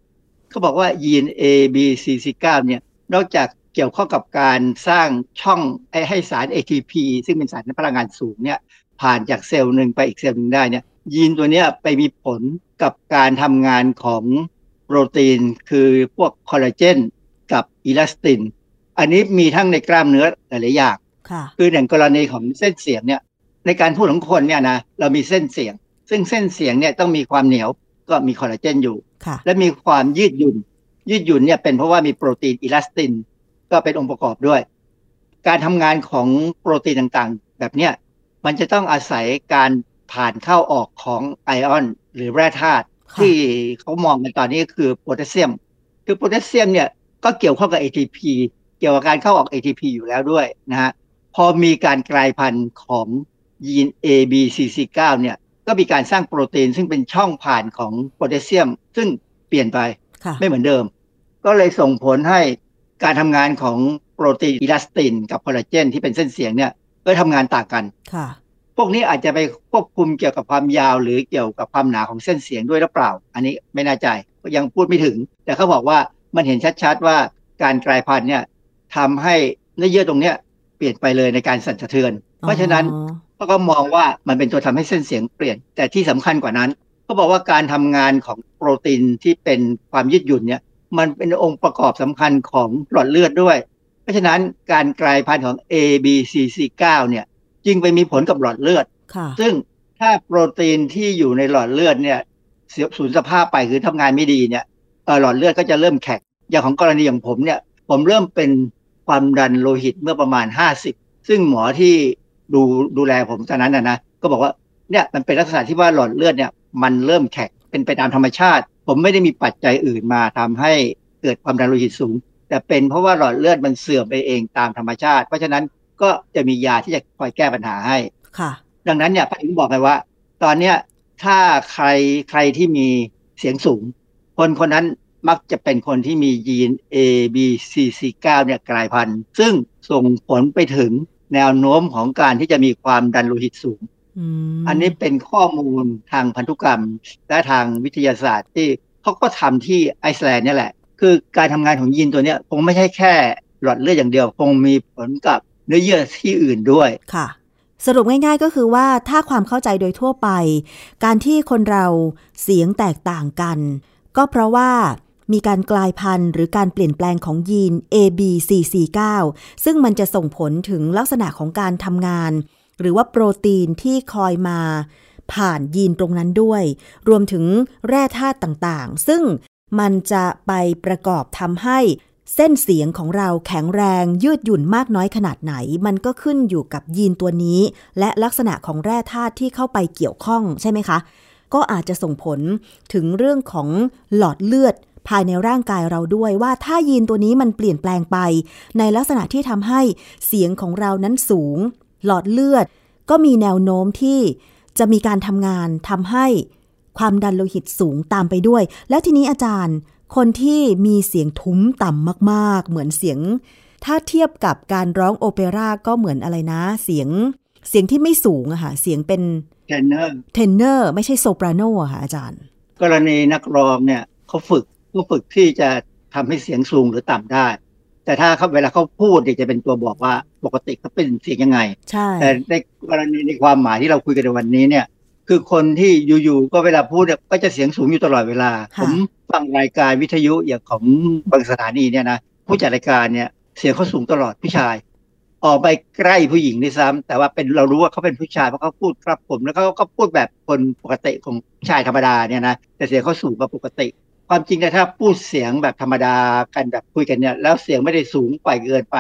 เขาบอกว่ายีน ABCC9 เนี่ยนอกจากเกี่ยวข้องกับการสร้างช่องให้สาร ATP ซึ่งเป็นสารพลังงานสูงเนี่ยผ่านจากเซลล์หนึ่งไปอีกเซลล์หนึ่งได้เนี่ยยีนตัวนี้ไปมีผลกับการทำงานของโปรตีน คือพวกคอลลาเจนกับอิลาสติน อันนี้มีทั้งในกล้ามเนื้อหลายๆอย่างค่ะคืออย่างกรณีของเส้นเสียงเนี่ย ในการพูดของคนเนี่ยนะเรามีเส้นเสียง ซึ่งเส้นเสียงเนี่ยต้องมีความเหนียวก็มีคอลลาเจนอยู่ค่ะและมีความยืดหยุ่น ยืดหยุ่นเนี่ยเป็นเพราะว่ามีโปรตีนอิลาสติน ก็เป็นองค์ประกอบด้วย การทำงานของโปรตีนต่างๆ แบบเนี้ยมันจะต้องอาศัยการผ่านเข้าออกของไอออน หรือแร่ธาตุค่ะที่เขามองกันตอนนี้ก็คือโพแทสเซียม คือโพแทสเซียมเนี่ยก็เกี่ยวข้องกับ ATP เกี่ยวกับการเข้าออก ATP อยู่แล้วด้วยนะฮะพอมีการกลายพันธุ์ของยีน ABCC9 เนี่ยก็มีการสร้างโปรตีนซึ่งเป็นช่องผ่านของโพแทสเซียม ซึ่งเปลี่ยนไปค่ะไม่เหมือนเดิม ก็เลยส่งผลให้การทำงานของโปรตีนอิลาสตินกับคอลลาเจนที่เป็นเส้นเสียงเนี่ยก็ทำงานต่างกันค่ะพวกนี้อาจจะไปควบคุมเกี่ยวกับความยาว หรือเกี่ยวกับความหนาของเส้นเสียงด้วยหรือเปล่า อันนี้ไม่แน่ใจก็ยังพูดไม่ถึง แต่เขาบอกว่ามันเห็นชัดๆว่าการกลายพันธุ์เนี่ย ทำให้เนื้อเยื่อตรงเนี้ยเปลี่ยนไปเลยในการสั่นสะเทือน เพราะฉะนั้นอ๋อเขาก็มองว่ามันเป็นตัวทำให้เส้นเสียงเปลี่ยน แต่ที่สำคัญกว่านั้นเขาบอกว่าการทำงานของโปรตีนที่เป็นความยืดหยุ่นเนี่ยมันเป็นองค์ประกอบสำคัญของหลอดเลือดด้วย เพราะฉะนั้นการกลายพันธุ์ของ ABCC9 เนี่ยจึงไปมีผลกับหลอดเลือดค่ะซึ่งถ้าโปรตีนที่อยู่ในหลอดเลือดเนี่ยเสียสูญสภาพไปคือทำงานไม่ดีเนี่ยเอ่อหลอดเลือดก็จะเริ่มแข็งอย่างของกรณีอย่างผมเนี่ย ผมเริ่มเป็นความดันโลหิตเมื่อประมาณ50ซึ่งหมอที่ดูดูแลผมตอนนั้นนะนะก็บอกว่าเนี่ยมันเป็นลักษณะที่ว่าหลอดเลือดเนี่ย มันเริ่มแข็งเป็นไปตามธรรมชาติ ผมไม่ได้มีปัจจัยอื่นมาทำให้เกิดความดันโลหิตสูง แต่เป็นเพราะว่าหลอดเลือดมันเสื่อมไปเองตามธรรมชาติ เพราะฉะนั้นก็จะมียาที่จะคอยแก้ปัญหาให้ค่ะ ดังนั้นเนี่ยผมบอกไปว่า ตอนเนี้ยถ้าใครใครที่มีเสียงสูง คนคนนั้น มักจะเป็นคนที่มียีน A B C C 9เนี่ยกลายพันธุ์ ซึ่งส่งผลไปถึงแนวโน้มของการที่จะมีความดันโลหิตสูงอืมอันนี้เป็นข้อมูลทางพันธุกรรม และทางวิทยาศาสตร์ที่เขาก็ทำที่ไอซ์แลนด์เนี่ยแหละ คือการทำงานของยีนตัวเนี้ยคงไม่ใช่แค่หลอดเลือดอย่างเดียว คงมีผลกับเนื้อเยื่อที่อื่นด้วยค่ะสรุปง่ายๆก็คือว่าถ้าความเข้าใจโดยทั่วไป การที่คนเราเสียงแตกต่างกัน ก็เพราะว่า มีการกลายพันธุ์หรือการเปลี่ยนแปลงของยีน ABCC9 ซึ่งมันจะส่งผลถึงลักษณะของการทำงาน หรือว่าโปรตีนที่คอยมา ผ่านยีนตรงนั้นด้วย รวมถึงแร่ธาตุต่างๆ ซึ่งมันจะไปประกอบทำให้เส้นเสียงของเราแข็งแรงยืดหยุ่นมากน้อยขนาดไหน มันก็ขึ้นอยู่กับยีนตัวนี้ และลักษณะของแร่ธาตุที่เข้าไปเกี่ยวข้องใช่ไหมคะ ก็อาจจะส่งผลถึงเรื่องของหลอดเลือด ภายในร่างกายเราด้วยว่าถ้ายีนตัวนี้มันเปลี่ยนแปลงไป ในลักษณะที่ทำให้เสียงของเรานั้นสูง หลอดเลือด ก็มีแนวโน้มที่จะมีการทำงานทำให้ความดันโลหิตสูงตามไปด้วย แล้วทีนี้อาจารย์ คนที่มีเสียงทุ้มต่ำมาก ๆ เหมือนเสียง ถ้าเทียบกับการร้องโอเปร่าก็เหมือนอะไรนะ เสียงเสียงที่ไม่สูงอะค่ะเสียงเป็น trainer tenor ไม่ใช่ soprano อะค่ะอาจารย์ กรณีนักร้องเนี่ยเขาฝึก เขาฝึกที่จะทำให้เสียงสูงหรือต่ำได้ แต่ถ้าเขาเวลาเขาพูดเนี่ยจะเป็นตัวบอกว่าปกติเขาเป็นเสียงยังไงใช่แต่ในกรณีในความหมายที่เราคุยกันในวันนี้เนี่ย คือคนที่อยู่ๆก็เวลาพูดเนี่ยก็จะเสียงสูงอยู่ตลอดเวลาค่ะผมฟังรายการวิทยุอย่างของบางสถานีเนี่ยนะผู้จัดรายการเนี่ยเสียงเขาสูงตลอดผู้ชาย ออกไปใกล้ผู้หญิงด้วยซ้ำแต่ว่าเป็นเรารู้ว่าเขาเป็นผู้ชายเพราะเขาพูดครับผมแล้วเขาก็พูดแบบคนปกติของผู้ชายธรรมดาเนี่ยนะแต่เสียงเขาสูงกว่าปกติ ความจริงนะถ้าพูดเสียงแบบธรรมดากันแบบคุยกันเนี่ยแล้วเสียงไม่ได้สูงไปเกินไป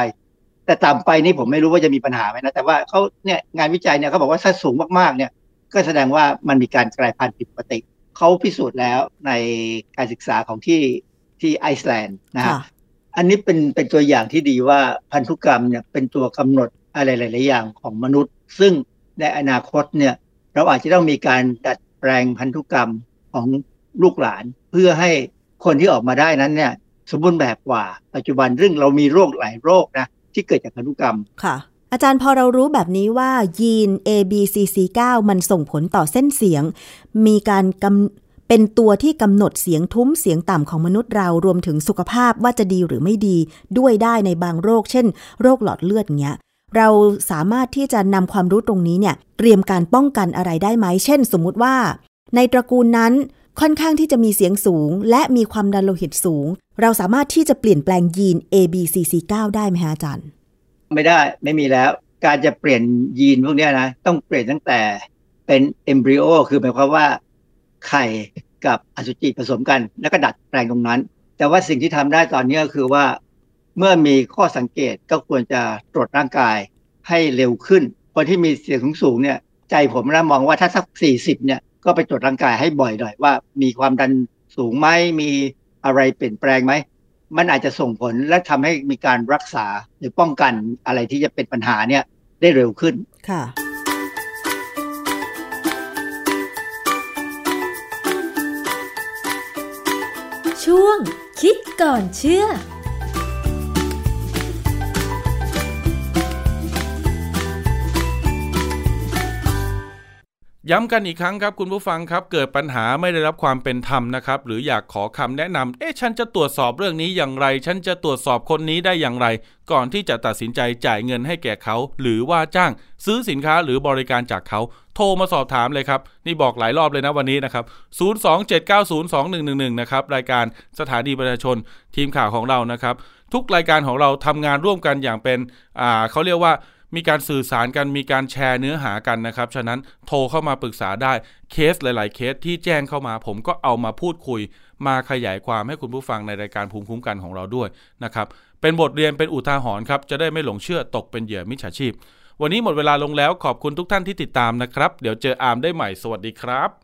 แต่ต่ำไปนี่ผมไม่รู้ว่าจะมีปัญหาไหมนะแต่ว่าเขาเนี่ยงานวิจัยเนี่ยเขาบอกว่าถ้าสูงมากๆเนี่ย ก็แสดงว่ามันมีการกลายพันธุ์ผิดปกติเขาพิสูจน์แล้วในการศึกษาของที่ที่ไอซ์แลนด์นะฮะค่ะอันนี้เป็นเป็นตัวอย่างที่ดีว่าพันธุกรรมเนี่ยเป็นตัวกำหนดอะไรหลาย ๆ อย่างของมนุษย์ ซึ่งในอนาคตเนี่ยเราอาจจะต้องมีการดัดแปลงพันธุกรรมของลูกหลาน เพื่อให้คนที่ออกมาได้นั้นเนี่ย สมบูรณ์แบบกว่า ปัจจุบันเรื่องเรามีโรคหลายโรคนะที่เกิดจากพันธุกรรมค่ะอาจารย์พอเรารู้แบบนี้ว่ายีน ABCC9 มันส่งผลต่อเส้นเสียง มีการกำเป็นตัวที่กำหนดเสียงทุ้มเสียงต่ำของมนุษย์เรารวมถึงสุขภาพว่าจะดีหรือไม่ดีด้วยได้ในบางโรค เช่น โรคหลอดเลือดเงี้ย เราสามารถที่จะนำความรู้ตรงนี้เนี่ย เตรียมการป้องกันอะไรได้ไหม เช่น สมมุติว่า ในตระกูลนั้น ค่อนข้างที่จะมีเสียงสูง และมีความดันโลหิตสูง เราสามารถที่จะเปลี่ยนแปลงยีน ABCC9 ได้ไหมฮะอาจารย์ ไม่ได้ไม่มีแล้ว การจะเปลี่ยนยีนพวกนี้นะ ต้องเปลี่ยนตั้งแต่เป็นเอมบริโอคือหมายความว่าไข่กับอสุจิผสมกัน แล้วก็ดัดแปลงตรงนั้น แต่ว่าสิ่งที่ทำได้ตอนนี้ก็คือว่า เมื่อมีข้อสังเกตก็ควรจะตรวจร่างกายให้เร็วขึ้นคนที่มีเสียงสูงๆเนี่ย ใจผมนะมองว่าถ้าสักสี่สิบเนี่ย ก็ไปตรวจร่างกายให้บ่อยหน่อยว่า มีความดันสูงไหมมีอะไรเปลี่ยนแปลงไหมมันอาจจะส่งผลและทำให้มีการรักษาหรือป้องกันอะไรที่จะเป็นปัญหาเนี่ยได้เร็วขึ้นค่ะช่วงคิดก่อนเชื่อ ย้ำกันอีกครั้งครับคุณผู้ฟังครับ เกิดปัญหาไม่ได้รับความเป็นธรรมนะครับ หรืออยากขอคำแนะนำเอ๊ะฉันจะตรวจสอบเรื่องนี้อย่างไร ฉันจะตรวจสอบคนนี้ได้อย่างไร ก่อนที่จะตัดสินใจจ่ายเงินให้แก่เขา หรือว่าจ้าง ซื้อสินค้าหรือบริการจากเขา โทรมาสอบถามเลยครับ นี่บอกหลายรอบเลยนะวันนี้นะครับ 027902111 นะครับรายการสถานีประชาชนทีมข่าวของเรานะครับทุกรายการของเราทำงานร่วมกันอย่างเป็นอ่าเขาเรียกว่า มีการสื่อสารกันมีการแชร์เนื้อหากันนะครับ ฉะนั้นโทรเข้ามาปรึกษาได้เคสหลาย ๆ เคสที่แจ้งเข้ามา ผมก็เอามาพูดคุย มาขยายความให้คุณผู้ฟังในรายการภูมิคุ้มกันของเราด้วยนะครับเป็นบทเรียนเป็นอุทาหรณ์ครับจะได้ไม่หลงเชื่อตกเป็นเหยื่อมิจฉาชีพ วันนี้หมดเวลาลงแล้วขอบคุณทุกท่านที่ติดตามนะครับ เดี๋ยวเจออาร์มได้ใหม่สวัสดีครับ